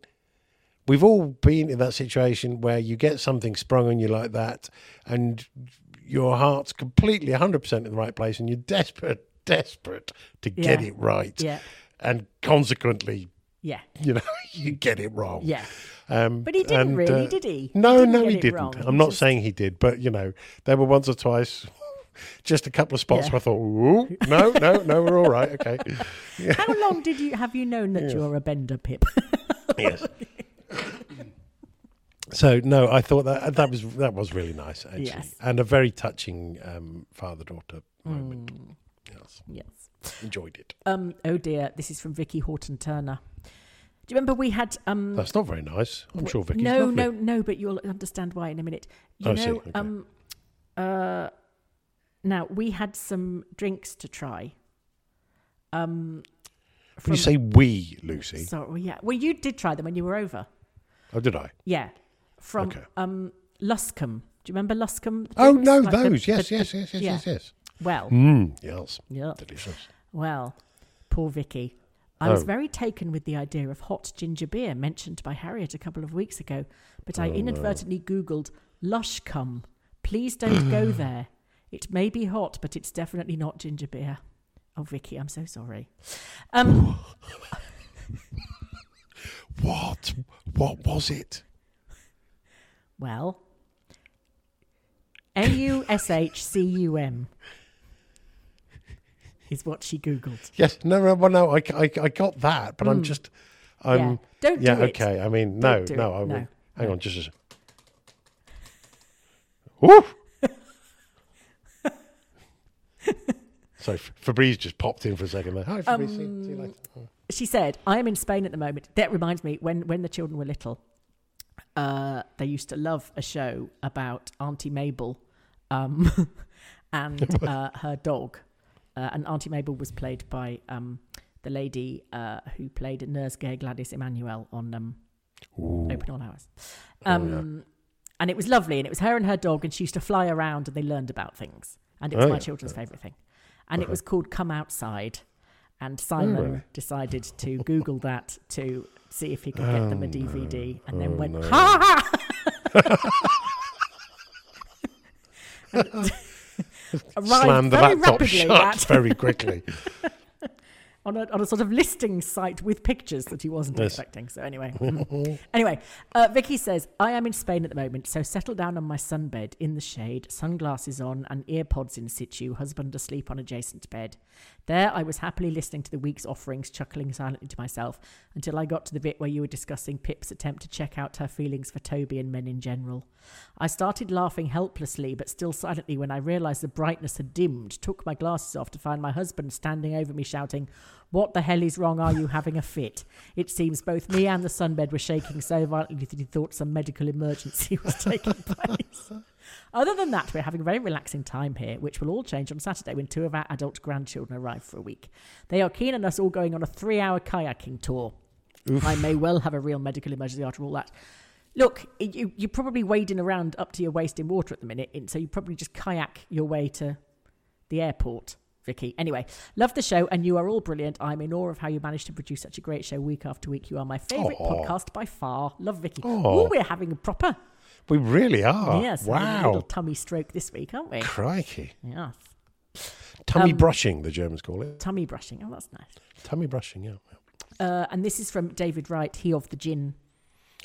we've all been in that situation where you get something sprung on you like that and your heart's completely 100% in the right place and you're desperate desperate to get it right yeah, and consequently yeah, you know you get it wrong yeah. um, But he didn't and, really, uh, did he? He No, didn't no, he didn't. wrong. I'm not saying he did, but you know, there were once or twice, just a couple of spots Yeah. where I thought, Ooh, no, no, no, we're all right, okay. How long did you have you known that you're a bender, Pip? yes. So no, I thought that that was that was really nice actually, Yes. and a very touching um, father-daughter moment. Mm. Yes, yes. enjoyed it. Um. Oh dear. This is from Vicky Horton Turner. Do you remember we had um? That's not very nice. I'm sure Vicky. no, lovely. no, no. But you'll understand why in a minute. You I know, see, okay. um, uh, now we had some drinks to try. Um, When you say we, Lucy, sorry, yeah. Well, you did try them when you were over. oh, did I? Yeah, from Okay. um Luscombe. Do you remember Luscombe? Oh no, Like those. yes, the- yes, the- yes, yes, yeah. yes, yes. Well, Mm, yes, yeah. delicious. Well, poor Vicky. I was Oh. very taken with the idea of hot ginger beer mentioned by Harriet a couple of weeks ago, but I Oh, no. inadvertently Googled Lushcombe. Please don't go there. It may be hot, but it's definitely not ginger beer. Oh, Vicky, I'm so sorry. Um, What? What was it? well, A U S H C U M is what she Googled. Yes, no, no, no, I, I, I got that, but I'm just, I'm, Hmm. Yeah. Don't yeah, do it. okay. I mean, no, no, it. I. No. Hang on, just a. Woo! So F- Febreze just popped in for a second. Hi, Febreze. see, see you later. Oh. she said, I am in Spain at the moment. That reminds me, when, when the children were little, uh, they used to love a show about Auntie Mabel um, and uh, her dog. Uh, and Auntie Mabel was played by um, the lady uh, who played Nurse Gay Gladys Emmanuel on um, Open All Hours. Um, And it was lovely. And it was her and her dog, and she used to fly around and they learned about things. And it oh, was Oh, my yeah. children's favourite thing. And it was called Come Outside. And Oh, Simon really? decided to Google that to see if he could get them a oh, DVD, and then Oh, went, no. ha Slammed the laptop shut very quickly. on a, on a sort of listing site with pictures that he wasn't Yes. expecting. So anyway, anyway, uh, Vicky says I am in Spain at the moment, so settle down on my sunbed in the shade, sunglasses on, and earpods in situ. Husband asleep on adjacent bed. There, I was happily listening to the week's offerings, chuckling silently to myself until I got to the bit where you were discussing Pip's attempt to check out her feelings for Toby and men in general. I started laughing helplessly, but still silently, when I realised the brightness had dimmed, took my glasses off to find my husband standing over me shouting, What the hell is wrong? Are you having a fit? It seems both me and the sunbed were shaking so violently that he thought some medical emergency was taking place. Other than that, we're having a very relaxing time here, which will all change on Saturday when two of our adult grandchildren arrive for a week. They are keen on us all going on a three hour kayaking tour. I may well have a real medical emergency after all that. Look, you, you're probably wading around up to your waist in water at the minute, so you probably just kayak your way to the airport, Vicky. Anyway, love the show, and you are all brilliant. I'm in awe of how you manage to produce such a great show week after week. You are my favourite podcast by far. Love Vicky. Oh, we're having a proper We really are. yes, having a little Wow. tummy stroke this week, aren't we? Crikey. Yes, Tummy Um, brushing, the Germans call it. tummy brushing. Oh, that's nice. Tummy brushing, yeah. Uh, and this is from David Wright, he of the gin.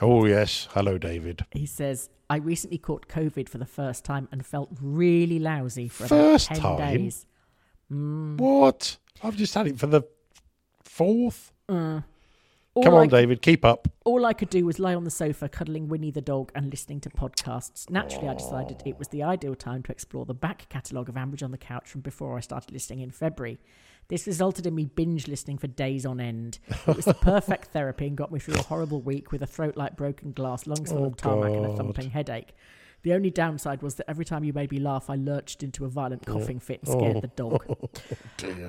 Oh, yes. Hello, David. He says, I recently caught COVID for the first time and felt really lousy for First about 10 time? days. Mm. What? I've just had it for the fourth. All Come on, could- David. Keep up. All I could do was lie on the sofa, cuddling Winnie the dog and listening to podcasts. Naturally, I decided it was the ideal time to explore the back catalogue of Ambridge on the Couch from before I started listening in February. This resulted in me binge listening for days on end. It was the perfect therapy and got me through a horrible week with a throat like broken glass, lungs full Oh, of tarmac, and a thumping headache. The only downside was that every time you made me laugh, I lurched into a violent oh. coughing fit and scared the dog. Oh.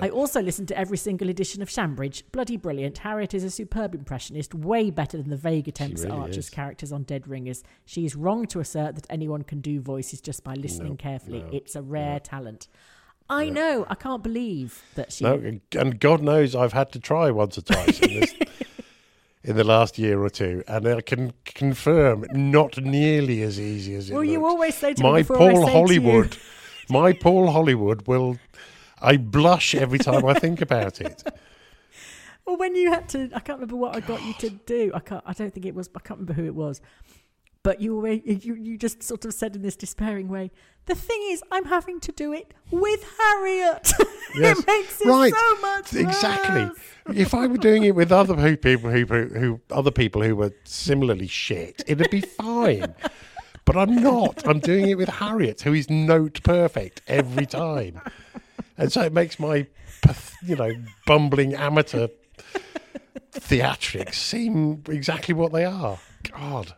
I also listened to every single edition of Shambridge. Bloody brilliant. Harriet is a superb impressionist, way better than the vague attempts really at Archer's is. characters on Dead Ringers. She is wrong to assert that anyone can do voices just by listening No, carefully. no, it's a rare talent. I know. I can't believe that she. No, and God knows I've had to try once or twice in, the last year or two, and I can confirm not nearly as easy as it Well, you always say to me my I Paul say to you- Hollywood, my Paul Hollywood will. I blush every time I think about it. Well, when you had to, I can't remember what I got you to do. I can't. I don't think it was. I can't remember who it was. But you, were, you, you just sort of said in this despairing way. The thing is, I'm having to do it with Harriet. Yes. it makes it right. so much exactly. worse. If I were doing it with other people who, who other people who were similarly shit, it'd be fine. But I'm not. I'm doing it with Harriet, who is note perfect every time, and so it makes my, you know, bumbling amateur theatrics seem exactly what they are. God,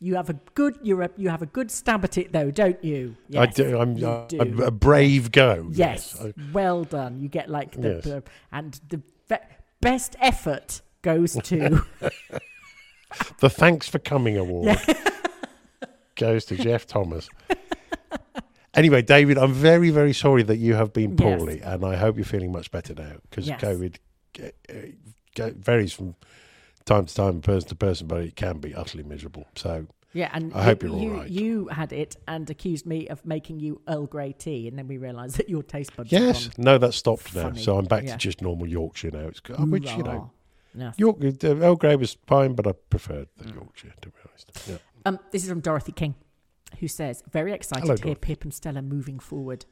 You have a good. You're a, you have a good stab at it, though, don't you? I do. I'm, you uh, do. I'm a brave go. Yes, I- well done. You get like the, Yes. and the be- best effort goes to The Thanks for Coming award goes to Jeff Thomas. Anyway, David, I'm very, very sorry that you have been Yes. poorly, and I hope you're feeling much better now because Yes. COVID uh, uh, varies from time to time, person to person, but it can be utterly miserable. So, yeah. And I hope you're all you, right. You had it and accused me of making you Earl Grey tea, and then we realised that your taste buds. yes, gone no, that's stopped now. So I'm back Yeah. to just normal Yorkshire now. It's good, which you know. York uh, Earl Grey was fine, but I preferred the Yorkshire to be honest. Yeah. Um, this is from Dorothy King, who says, "Very excited Hello, to hear Dorothy. Pip and Stella moving forward.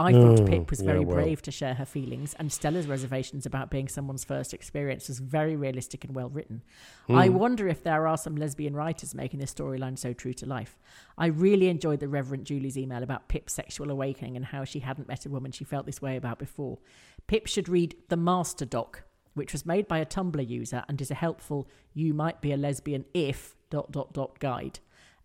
I thought Oh, Pip was yeah, very well. brave to share her feelings, and Stella's reservations about being someone's first experience was very realistic and well written. Hmm. I wonder if there are some lesbian writers making this storyline so true to life. I really enjoyed the Reverend Julie's email about Pip's sexual awakening and how she hadn't met a woman she felt this way about before. Pip should read The Master Doc, which was made by a Tumblr user and is a helpful "You might be a lesbian if dot dot dot guide."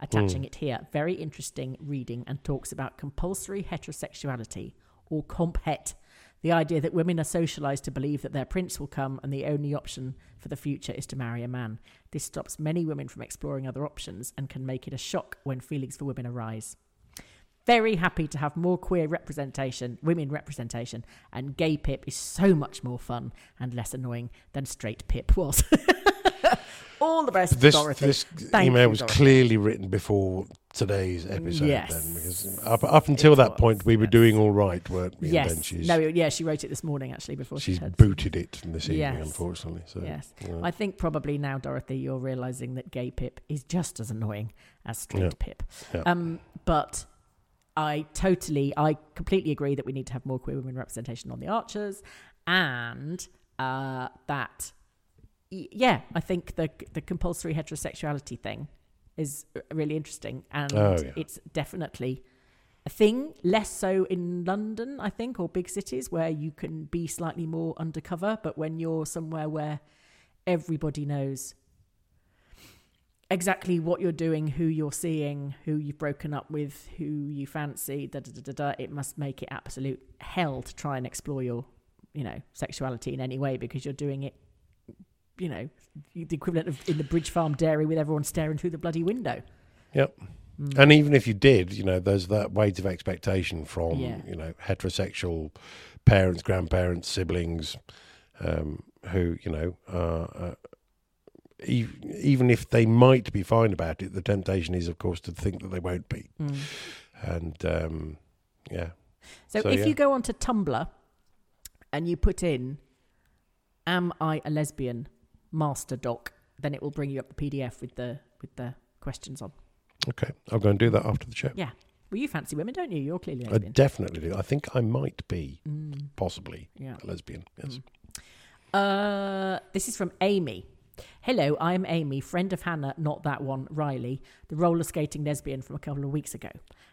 Attaching hmm. it here, very interesting reading and talks about compulsory heterosexuality or comp het, the idea that women are socialized to believe that their prince will come and the only option for the future is to marry a man. This stops many women from exploring other options and can make it a shock when feelings for women arise. Very happy to have more queer representation, women representation, and gay Pip is so much more fun and less annoying than straight Pip was. All the best, This Dorothy. this Thank email you, was Dorothy. clearly written before today's episode. Yes. Then, because up up until It that was, point, we were doing all right, weren't we? Yes. she's No, yeah, she wrote it this morning actually before she she's had booted it this evening, Yes. unfortunately. So Yes. yeah. I think probably now, Dorothy, you're realizing that gay Pip is just as annoying as straight Yeah. Pip. Yeah. Um, but I totally, I completely agree that we need to have more queer women representation on the Archers, and uh, that, yeah, I think the the compulsory heterosexuality thing is really interesting, and Oh, yeah. it's definitely a thing. Less so in London, I think, or big cities where you can be slightly more undercover. But when you're somewhere where everybody knows exactly what you're doing, who you're seeing, who you've broken up with, who you fancy, da da da da da, it must make it absolute hell to try and explore your, you know, sexuality in any way because you're doing it, you know, the equivalent of in the Bridge Farm dairy with everyone staring through the bloody window. Yep. Mm. And even if you did, you know, there's that weight of expectation from, Yeah. you know, heterosexual parents, grandparents, siblings, um, who, you know, are, uh, even if they might be fine about it, the temptation is, of course, to think that they won't be. Mm. And, um, yeah. So, So, if yeah. you go onto Tumblr and you put in "Am I a lesbian?" Master doc, then it will bring you up the PDF with the with the questions on. Okay. I'll go and do that after the show. Yeah. Well, you fancy women, don't you? You're clearly I lesbian. definitely do. I think I might be, Mm, possibly, yeah. a lesbian. Yes. Uh, this is from Amy, Hello, I'm Amy, friend of Hannah, not that one, Riley, the roller skating lesbian from a couple of weeks ago.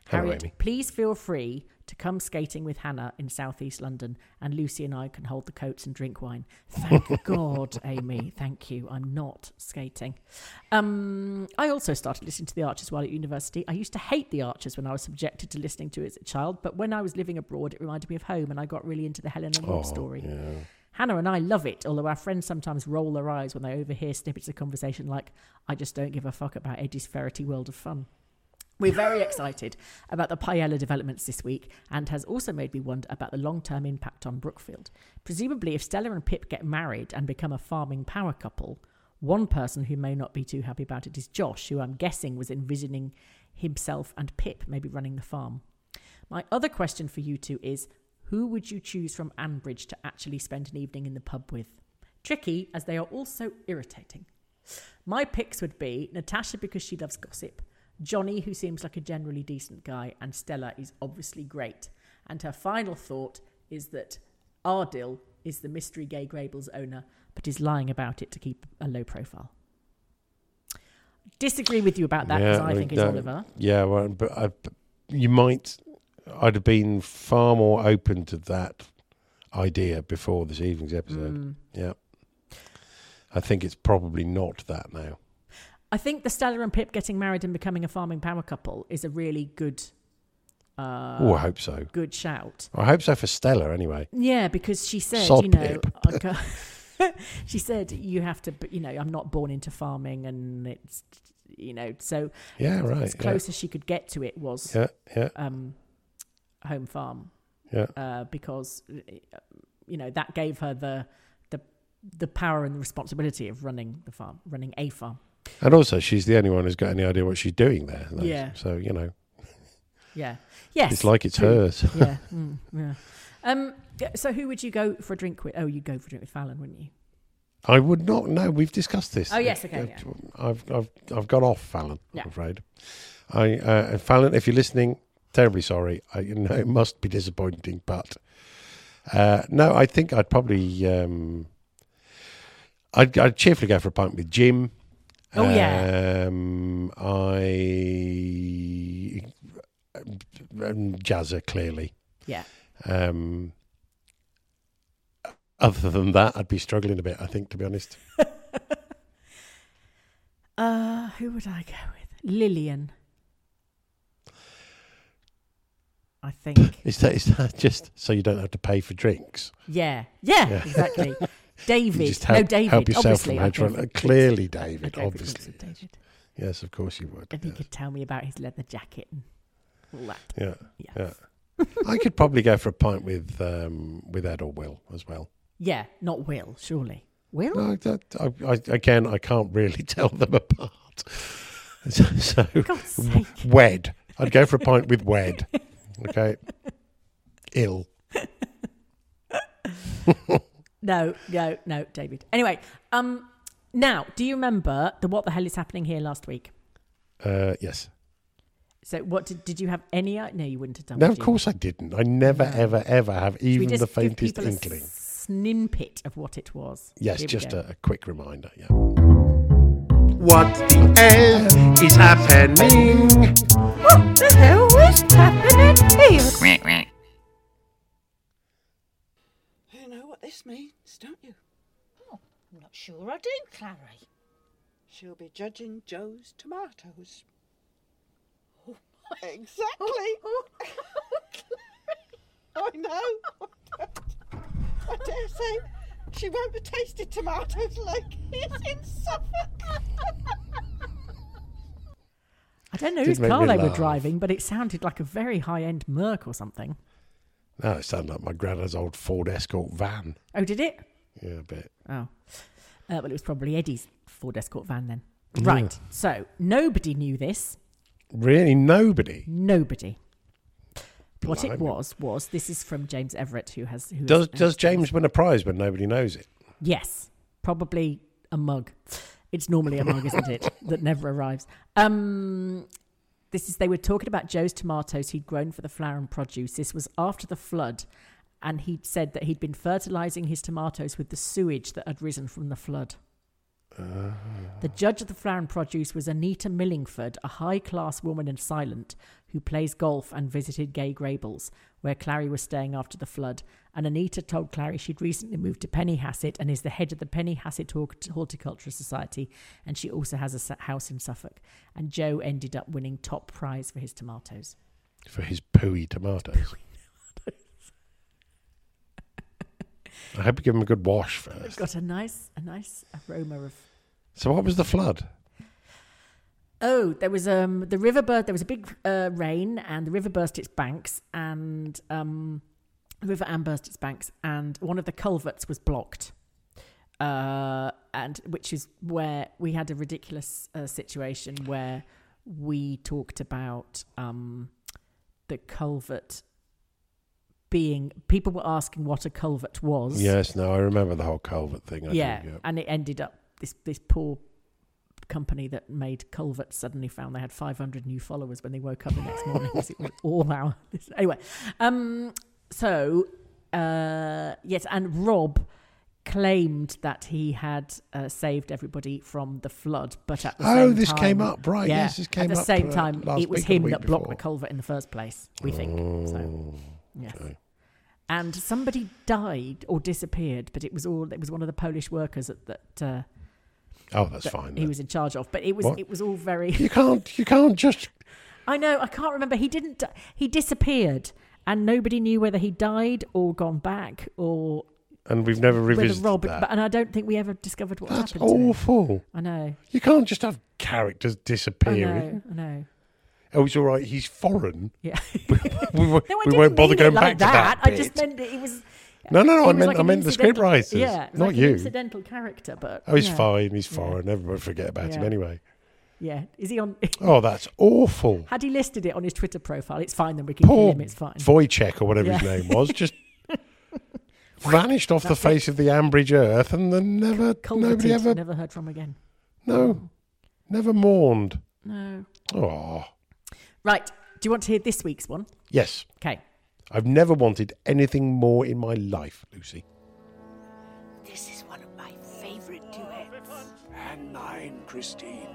Hello, Harriet, Amy. please feel free to come skating with Hannah in southeast London, and Lucy and I can hold the coats and drink wine. Thank God, Amy. Thank you. I'm not skating. Um, I also started listening to the Archers while at university. I used to hate the Archers when I was subjected to listening to it as a child, but when I was living abroad, it reminded me of home, and I got really into the Helen and Rob Oh, story. yeah. Hannah and I love it, although our friends sometimes roll their eyes when they overhear snippets of conversation like, I just don't give a fuck about Eddie's ferrety world of fun. We're very excited about the Paella developments this week and has also made me wonder about the long term impact on Brookfield. Presumably, if Stella and Pip get married and become a farming power couple, one person who may not be too happy about it is Josh, who I'm guessing was envisioning himself and Pip maybe running the farm. My other question for you two is who would you choose from Ambridge to actually spend an evening in the pub with? Tricky, as they are also irritating. My picks would be Natasha because she loves gossip, Johnny, who seems like a generally decent guy, and Stella is obviously great. And her final thought is that Ardal is the mystery Grey Gables owner, but is lying about it to keep a low profile. Disagree with you about that because I mean, think it's Oliver. Yeah, well, but I, but you might. I'd have been far more open to that idea before this evening's episode. Mm. Yeah, I think it's probably not that now. I think the Stella and Pip getting married and becoming a farming power couple is a really good, uh, oh, I hope so. good shout. I hope so for Stella, anyway. Yeah, because she said, Sod you know, she said you have to, you know, I'm not born into farming, and it's, you know, so Yeah, right. as close as she could get to it was Yeah, yeah, um, home farm, yeah. uh, because you know that gave her the the the power and the responsibility of running the farm, running a farm. And also, she's the only one who's got any idea what she's doing there. though. Yeah. So you know, Yeah. Yes. it's like it's hers. yeah. Mm, yeah. Um. So who would you go for a drink with? Oh, you'd go for a drink with Fallon, wouldn't you? I would not know. We've discussed this. Oh, yes, okay, yeah. I've I've I've got off Fallon. Yeah. I'm afraid. I uh, Fallon, if you're listening, terribly sorry. I you know it must be disappointing, but uh, no, I think I'd probably um, I'd, I'd cheerfully go for a pint with Jim. Oh, yeah. Um, I um, Jazzer clearly. Yeah. Um, other than that, I'd be struggling a bit. I think, to be honest. Uh, who would I go with? Lilian. I think. Is that, is that just so you don't have to pay for drinks? Yeah. Yeah. Yeah. Exactly. David. just help, no, David. help yourself obviously, from I'd go Hedgerow. for Uh. Clearly, David. Obviously, David. yes, of course you would. And he could tell me about his leather jacket and all that. Yeah, Yeah. yeah. I could probably go for a pint with um, with Ed or Will as well. Yeah. Not Will, surely. Will? No, that, I, I, again, I can't really tell them apart. So, so. Wed. I'd go for a pint with Wed. Okay. Ill. No, no, no, David. Anyway, um, now, do you remember the what the hell is happening here last week? Uh, yes. So, what did did you have any? i- No, you wouldn't have done. No, would of you? course I didn't. I never, No. ever, ever have even just the give faintest a inkling. snippet of what it was. Yes, Here just a, a quick reminder. Yeah. What the hell is happening? What the hell is happening here? You know what this means, don't you? Oh, I'm not sure I do, Clarrie. She'll be judging Joe's tomatoes. Oh, exactly. Oh, oh, I know. I dare say she won't have tasted tomatoes like it's in Suffolk. I don't know whose car they were driving, but it sounded like a very high end Merc or something. No, it sounded like my granddad's old Ford Escort van. Oh, did it? Yeah, a bit. Oh, uh, well, it was probably Eddie's Ford Escort van then. Right. So nobody knew this. Really, nobody. Nobody. What it was was this is from James Everett, who has who Does has, does James win a prize when nobody knows it? Yes, probably a mug. It's normally a mug, isn't it? That never arrives. Um, this is they were talking about Joe's tomatoes he'd grown for the flower and produce. This was after the flood, and he'd said that he'd been fertilizing his tomatoes with the sewage that had risen from the flood. The judge of the flower and produce was Anita Millingford, a high class woman and Silent who plays golf and visited Grey Gables, where Clarrie was staying after the flood. And Anita told Clarrie she'd recently moved to Penny Hassett and is the head of the Penny Hassett Hort- Horticultural Society, and she also has a house in Suffolk. And Joe ended up winning top prize for his tomatoes. For his pooey tomatoes. I hope you give him a good wash first. Got a nice, a nice aroma of So, what was the flood? Oh, there was um the river burst. There was a big uh, rain, and the river burst its banks, and um, the River Am burst its banks, and one of the culverts was blocked. Uh, and which is where we had a ridiculous uh, situation where we talked about um the culvert being. People were asking what a culvert was. Yes, no, I remember the whole culvert thing. I yeah, think, and it ended up this this poor company that made culverts suddenly found they had 500 new followers when they woke up the next morning it was all our anyway um so uh yes and rob claimed that he had uh, saved everybody from the flood but at the Oh, same this time, came up, right, yeah, yes, this came at the up, same uh, time it was week or the him that blocked the culvert in the first place we think so Oh, yes okay. and somebody died or disappeared but it was all it was one of the polish workers that that uh, Oh, that's that fine. he then. was in charge of. But it was What? it was all very. You can't, you can't just. I know. I can't remember. He didn't. He disappeared, and nobody knew whether he died or gone back or And we've never revisited Rob. that. But, and I don't think we ever discovered what That's happened. to him. awful. I know. You can't just have characters I disappearing. know. I know. Oh, it's all right. He's foreign. Yeah. We, won't- No, we won't bother going like back to that. I just meant that it was. No, no, no. I meant, like I meant the script writers, Yeah, not like you. Incidental character, but Oh, he's yeah. fine. He's Yeah. foreign. Everybody forget about him anyway. Yeah, is he on? Oh, that's awful. Had he listed it on his Twitter profile? It's fine. Then we can kill him. It's fine. Wojciech or whatever his name was just vanished off the That's face of the Ambridge earth, and then never, nobody ever, never heard from again. no, never mourned. No. Oh, Right. Do you want to hear this week's one? yes. Okay. I've never wanted anything more in my life, Lucy. This is one of my favorite duets. And mine, Christine.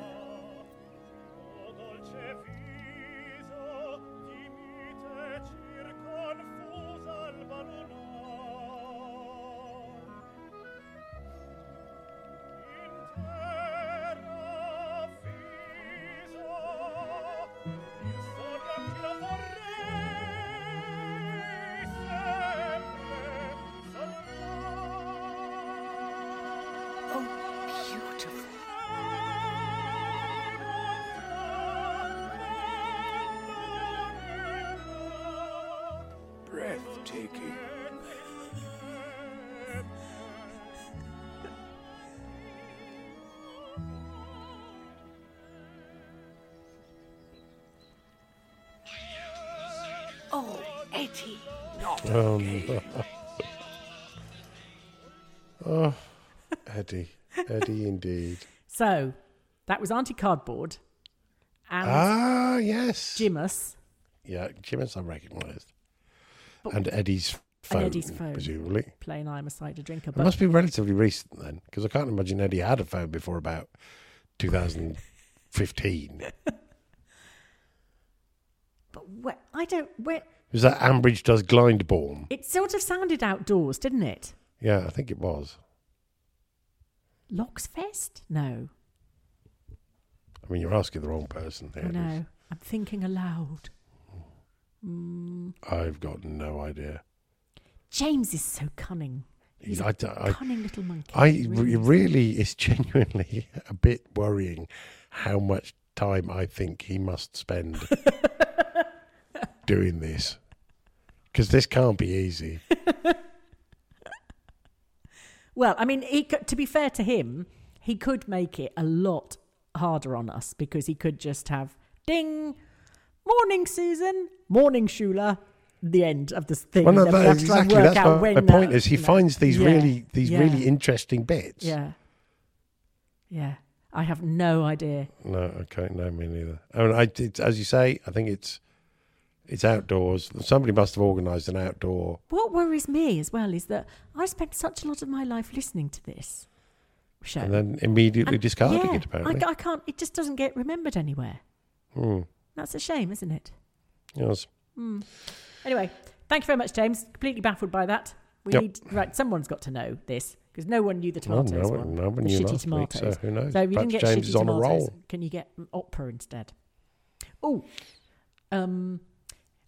Um, oh, Eddie, Eddie, indeed. So that was Auntie Cardboard and Ah, yes. Jimus. Yeah, Jimmy's I recognised. And Eddie's phone, and Eddie's phone. presumably. playing I'm a cider drinker. It must be relatively recent then, because I can't imagine Eddie had a phone before about 2015. but where, I don't. Where Was that Ambridge does Glyndebourne? it sort of sounded outdoors, didn't it? Yeah, I think it was. Locks Fest? No, I mean, you're asking the wrong person here. know. I'm thinking aloud. Mm. I've got no idea. James is so cunning. He's a I, I, cunning little monkey. I He re- is. really, it's genuinely a bit worrying how much time I think he must spend doing this. Because this can't be easy. Well, I mean, he to be fair to him, he could make it a lot harder on us because he could just have ding, morning Susan, morning Shula, the end of this thing. Well, no, and then we that- have to try and exactly. That's my, my point. Is he know. finds these Yeah, really these yeah, really interesting bits? Yeah. Yeah. I have no idea. No, okay, no, me neither. I mean, I, it's, as you say, I think it's it's outdoors. Somebody must have organised an outdoor. What worries me as well is that I spent such a lot of my life listening to this. show. And then immediately And- discarding yeah, it, apparently. I, I can't. It just doesn't get remembered anywhere. Hmm. That's a shame, isn't it? Yes. Anyway, thank you very much, James. Completely baffled by that. We Yep. need right. Someone's got to know this because no one knew the tomatoes no one. one- no one the knew shitty last week, so tomatoes. who knows? So if you didn't get James shitty is on a tomatoes, roll. Can you get opera instead? Oh, um,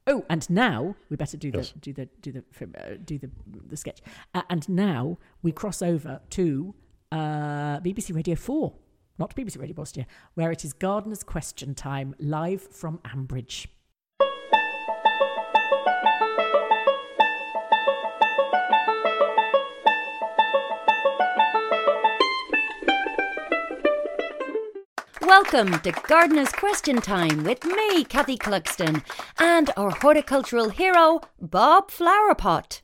oh, and now we better do the do the do the uh, do the the sketch. Uh, and now we cross over to uh, BBC Radio Four, not BBC Radio Bosnia, where it is Gardener's Question Time live from Ambridge. Welcome to Gardener's Question Time with me, Kathy Clugston, and our horticultural hero, Bob Flowerpot.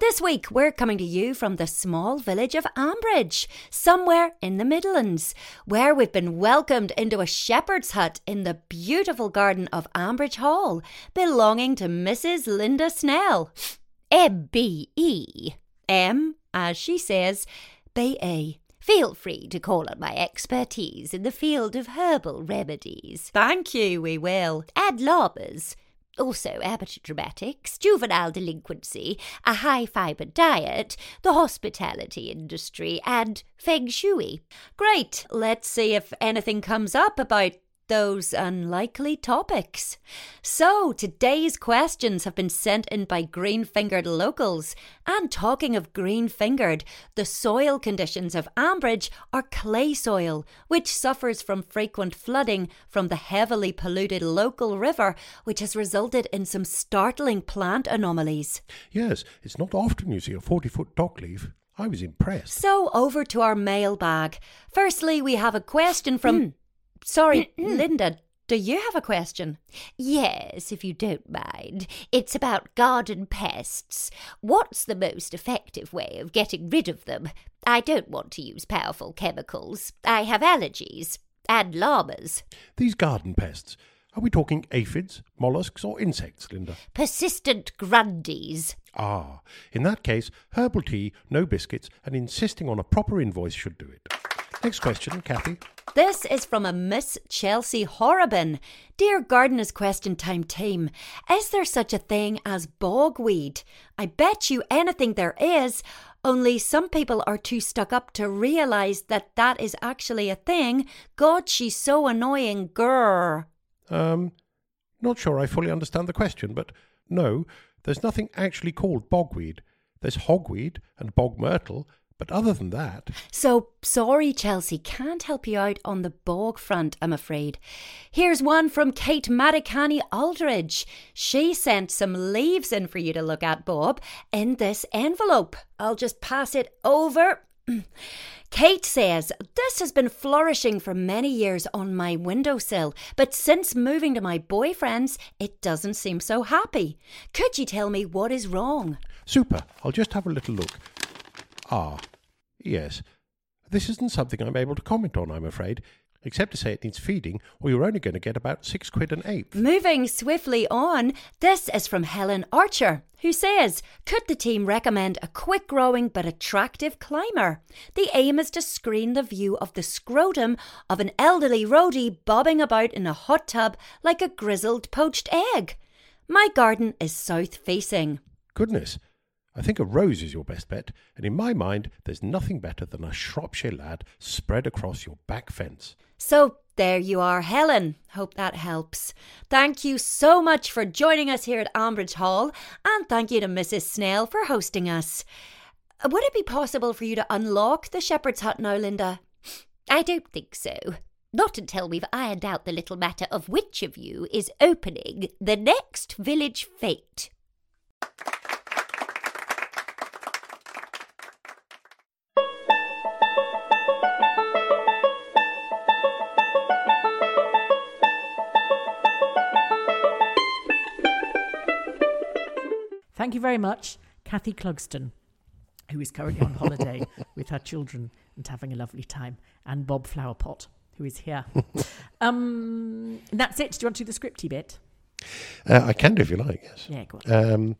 This week, we're coming to you from the small village of Ambridge, somewhere in the Midlands, where we've been welcomed into a shepherd's hut in the beautiful garden of Ambridge Hall, belonging to Mrs. Lynda Snell. M B E. M, as she says, B A. Feel free to call on my expertise in the field of herbal remedies. Thank you, we will. Ad lobas. Also, amateur dramatics, juvenile delinquency, a high fibre diet, the hospitality industry, and feng shui. Great. Let's see if anything comes up about those unlikely topics. So, today's questions have been sent in by green fingered locals. And talking of green fingered, the soil conditions of Ambridge are clay soil, which suffers from frequent flooding from the heavily polluted local river, which has resulted in some startling plant anomalies. Yes, it's not often you see a 40 foot dock leaf. I was impressed. So, over to our mailbag. Firstly, we have a question from. Hmm. Sorry, Lynda, do you have a question? Yes, if you don't mind. It's about garden pests. What's the most effective way of getting rid of them? I don't want to use powerful chemicals. I have allergies and llamas. These garden pests. Are we talking aphids, mollusks, or insects, Lynda? Persistent Grundys. Ah, in that case, herbal tea, no biscuits, and insisting on a proper invoice should do it. Next question, Kathy. This is from a Miss Chelsea Horrobin. Dear Gardener's Question Time team, is there such a thing as bogweed? I bet you anything there is, only some people are too stuck up to realise that that is actually a thing. God, she's so annoying, grrr. Um, not sure I fully understand the question, but no, there's nothing actually called bogweed. There's hogweed and bog myrtle, but other than that, So sorry, Chelsea, can't help you out on the bog front, I'm afraid. Here's one from Kate Madikane Aldridge. She sent some leaves in for you to look at, Bob, in this envelope. I'll just pass it over. Kate says, This has been flourishing for many years on my windowsill, but since moving to my boyfriend's, it doesn't seem so happy. Could you tell me what is wrong? super. I'll just have a little look. Ah, yes. This isn't something I'm able to comment on, I'm afraid, except to say it needs feeding, or you're only going to get about six quid an eighth. Moving swiftly on, this is from Helen Archer, who says, Could the team recommend a quick growing but attractive climber? The aim is to screen the view of the scrotum of an elderly roadie bobbing about in a hot tub like a grizzled poached egg. My garden is south facing. Goodness, I think a rose is your best bet, and in my mind, there's nothing better than a Shropshire lad spread across your back fence. So there you are, Helen. Hope that helps. Thank you so much for joining us here at Ambridge Hall, and thank you to Mrs. Snell for hosting us. Would it be possible for you to unlock the shepherd's hut now, Lynda? I don't think so. Not until we've ironed out the little matter of which of you is opening the next village fete. Thank you very much, Kathy Clugston, who is currently on holiday with her children and having a lovely time, and Bob Flowerpot, who is here. um, and that's it. Do you want to do the scripty bit? Uh, I can do if you like, yes. Yeah, go on. Um,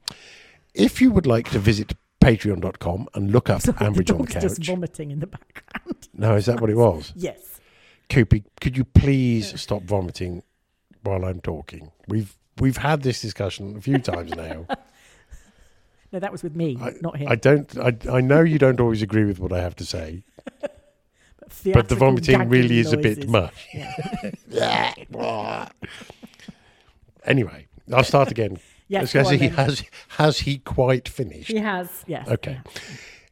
if you would like to visit patreon.com and look up Sorry, Ambridge on the couch. just vomiting in the background. No, is that what it was? yes. Koopy, could you please stop vomiting while I'm talking? We've we've had this discussion a few times now. No, that was with me, I, not him. I don't. I, I know you don't always agree with what I have to say, but the vomiting really is a bit much. Yeah. anyway, I'll start again. Yes, Has he has has he quite finished? He has, yes. Okay.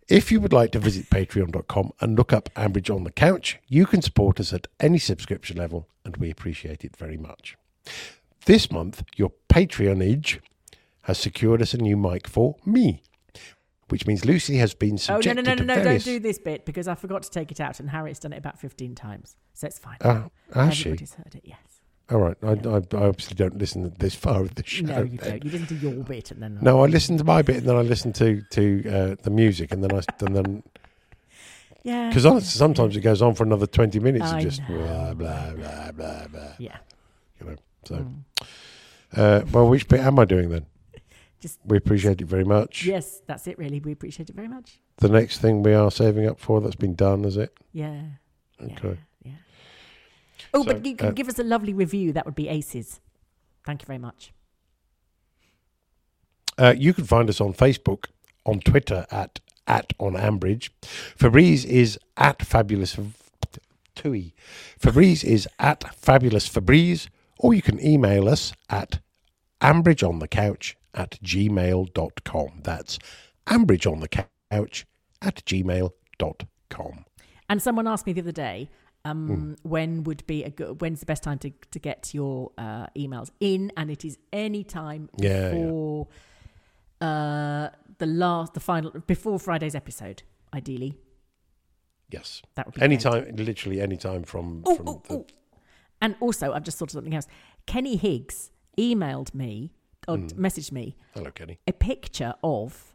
If you would like to visit patreon.com and look up Ambridge on the Couch, you can support us at any subscription level, and we appreciate it very much. This month, your patronage has secured us a new mic for me, which means Lucy has been Oh, no, subjected no, no, no, no, don't do this bit because I forgot to take it out and Harriet's done it about 15 times. So it's fine. Oh, has she? Everybody's heard it, yes. All right. I, I, I obviously don't listen this far of the show. no, you then. don't. You listen to your bit and then. No, I listen to my bit and then I listen to to uh, the music and then I and then Yeah. because sometimes it goes on for another twenty minutes I of just know. blah blah blah blah blah. Yeah. You know. So, Mm. uh, well, which bit am I doing then? Just- we appreciate it very much. Yes, that's it, really. We appreciate it very much. The next thing we are saving up for that's been done, is it? Yeah. Okay. Yeah. Oh, So, but you can uh, give us a lovely review. That would be aces. Thank you very much. Uh, you can find us on Facebook, on Twitter at at on Ambridge. Fabrice is at fabulous Tui. Fabrice is at fabulous Fabrice, or you can email us at ambridgeonthecouch at gmail.com. That's ambridgeonthecouch at gmail.com. And someone asked me the other day, um, Hmm. when would be a good, when's the best time to, to get your uh, emails in? And it is any time Yeah, yeah. before uh, the last, the final, before Friday's episode, ideally. Yes. That would be great. anytime, literally any time from, Ooh, from ooh, the, ooh. And also, I've just thought of something else. Kenny Higgs emailed me or Hmm. messaged me Hello, Kenny. a picture of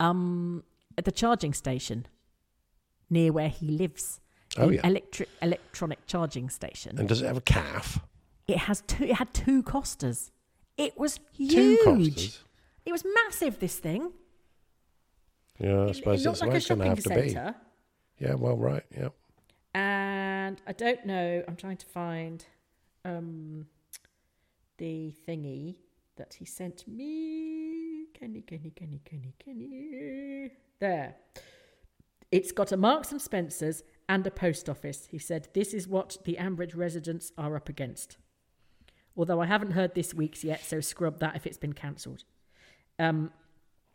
um at the charging station near where he lives. Oh, yeah. electric electronic charging station. And does it have a calf? It has two. It had two Costas. It was Two huge. It was massive. This thing. Yeah, I It- suppose it that's the like a going to shopping have to be. centre. Yeah, well, right, yeah. And I don't know. I'm trying to find um the thingy that he sent me. Kenny, Kenny, Kenny, Kenny, Kenny. There. It's got a Marks and Spencers and a post office. He said, This is what the Ambridge residents are up against. Although I haven't heard this week's yet, so scrub that if it's been cancelled. Um,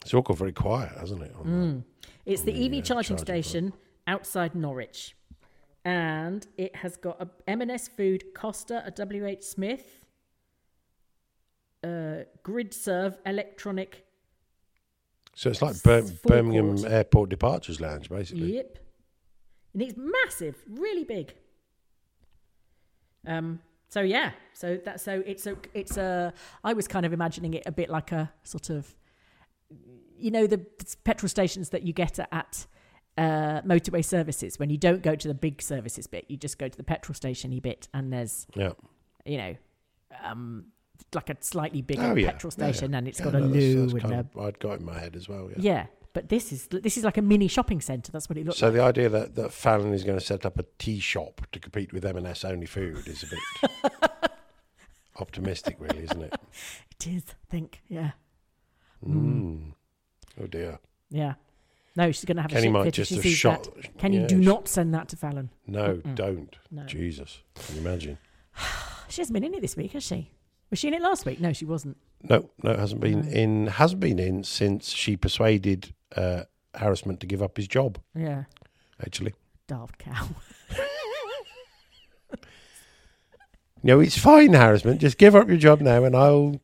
It's all got very quiet, hasn't it? Mm. It's the the, EV uh, charging charging station outside Norwich. And it has got a M&S Food, Costa, a WH Smith, uh, Grid Serve, electronic. So it's like Bir- Birmingham Airport Departures Lounge, basically. Yep. And it's massive, really big. Um. So yeah. So that. So it's a. It's a. I was kind of imagining it a bit like a sort of, you know, the petrol stations that you get at uh, motorway services when you don't go to the big services bit, you just go to the petrol stationy bit, and there's, Yeah. you know, um, like a slightly bigger Oh, yeah. petrol Yeah, yeah. station, and it's got a no, that's- loo that's and kind a I'd got in my head as well, yeah. yeah. But this is this is like a mini shopping centre. That's what it looks So like. the idea that, that Fallon is going to set up a tea shop to compete with M&S Only Food is a bit optimistic, really, isn't it? It is, I think. Yeah. Mm. Oh, dear. Yeah. No, she's going to have Kenny a shit might fit if just she sees shot- that. Can you yeah, do sh- not send that to Fallon? No, Mm-mm. don't. No. Jesus. Can you imagine? She hasn't been in it this week, has she? Was she in it last week? No, she wasn't. No, no, it hasn't been No. in. Hasn't been in since she persuaded uh, Harrison to give up his job. Yeah. Actually, Daft cow. no, it's fine, Harrison. Just give up your job now, and I'll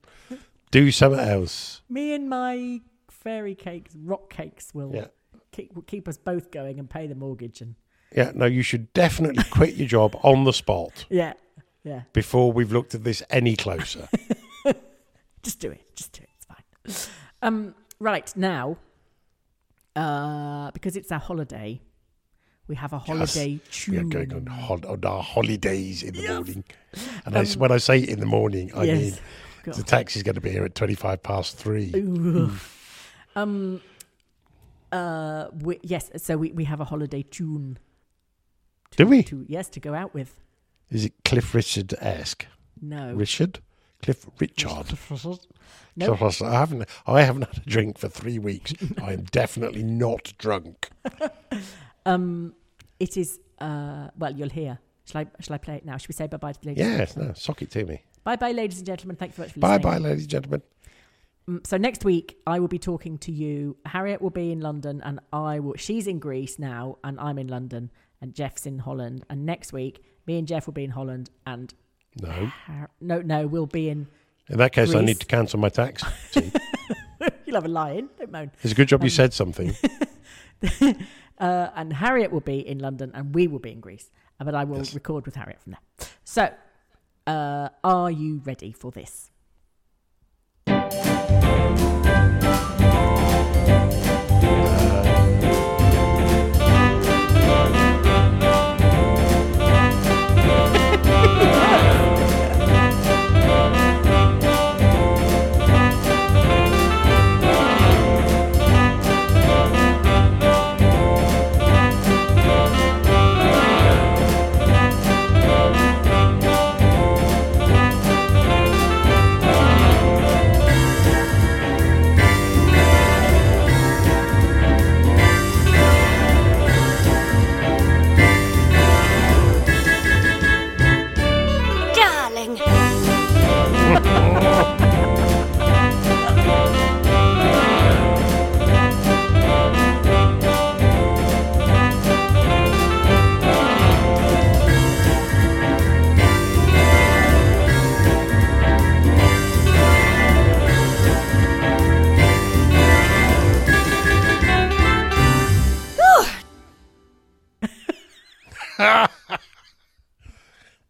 do something else. Me and my fairy cakes, rock cakes, will Yeah. keep, will keep us both going and pay the mortgage. And Yeah, no, you should definitely quit your job on the spot yeah, yeah. before we've looked at this any closer. Just do it. Just do it. It's fine. Um, right now, uh, because it's our holiday, we have a holiday Yes, we are going on, hol- on our holidays in the Yes. morning. And I s when I say in the morning, I Yes. mean God. the taxi's going to be here at 25 past three. Um, Uh, we, yes. So we, we have a holiday tune. To, Do we? To, yes, to go out with. Is it Cliff Richard esque? No. Richard? Cliff Richard. No. Cliff- I haven't. I haven't had a drink for three weeks. I am definitely not drunk. Um, it is. Uh, well, you'll hear. Shall I? Shall I play it now? Should we say bye bye to the ladies? Yes, no, sock it to me. Bye bye, ladies and gentlemen. Thank you very much for Bye, listening. bye, ladies and gentlemen. Mm, So next week I will be talking to you. Harriet will be in London, and I will. She's in Greece now, and I'm in London, and Jeff's in Holland. And next week, me and Jeff will be in Holland, and No. Har- no, no, we'll be in. In that case, I need to cancel my tax. You'll have a lie-in. Don't moan. it's a good job you Um, said something. Uh, and Harriet will be in London, and we will be in Greece. Uh, But I will Yes. record with Harriet from there. So, uh, are you ready for this?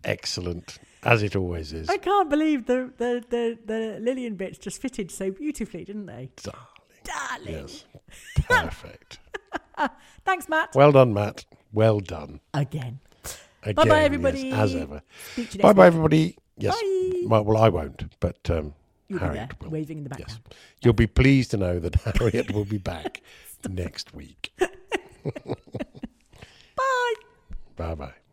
Excellent, as it always is. I can't believe the the the, the Lilian bits just fitted so beautifully, didn't they? Darling. Darling. Yes. Perfect. Thanks, Matt. well done, Matt. Well done. Again. Again, Bye-bye, yes, everybody. as ever. Speak to you Bye bye, everybody. Yes. Bye. Well, I won't, but um, You'll be there, Harriet will. waving in the background. Yes. You'll be pleased to know that Harriet will be back next week. Bye. Bye.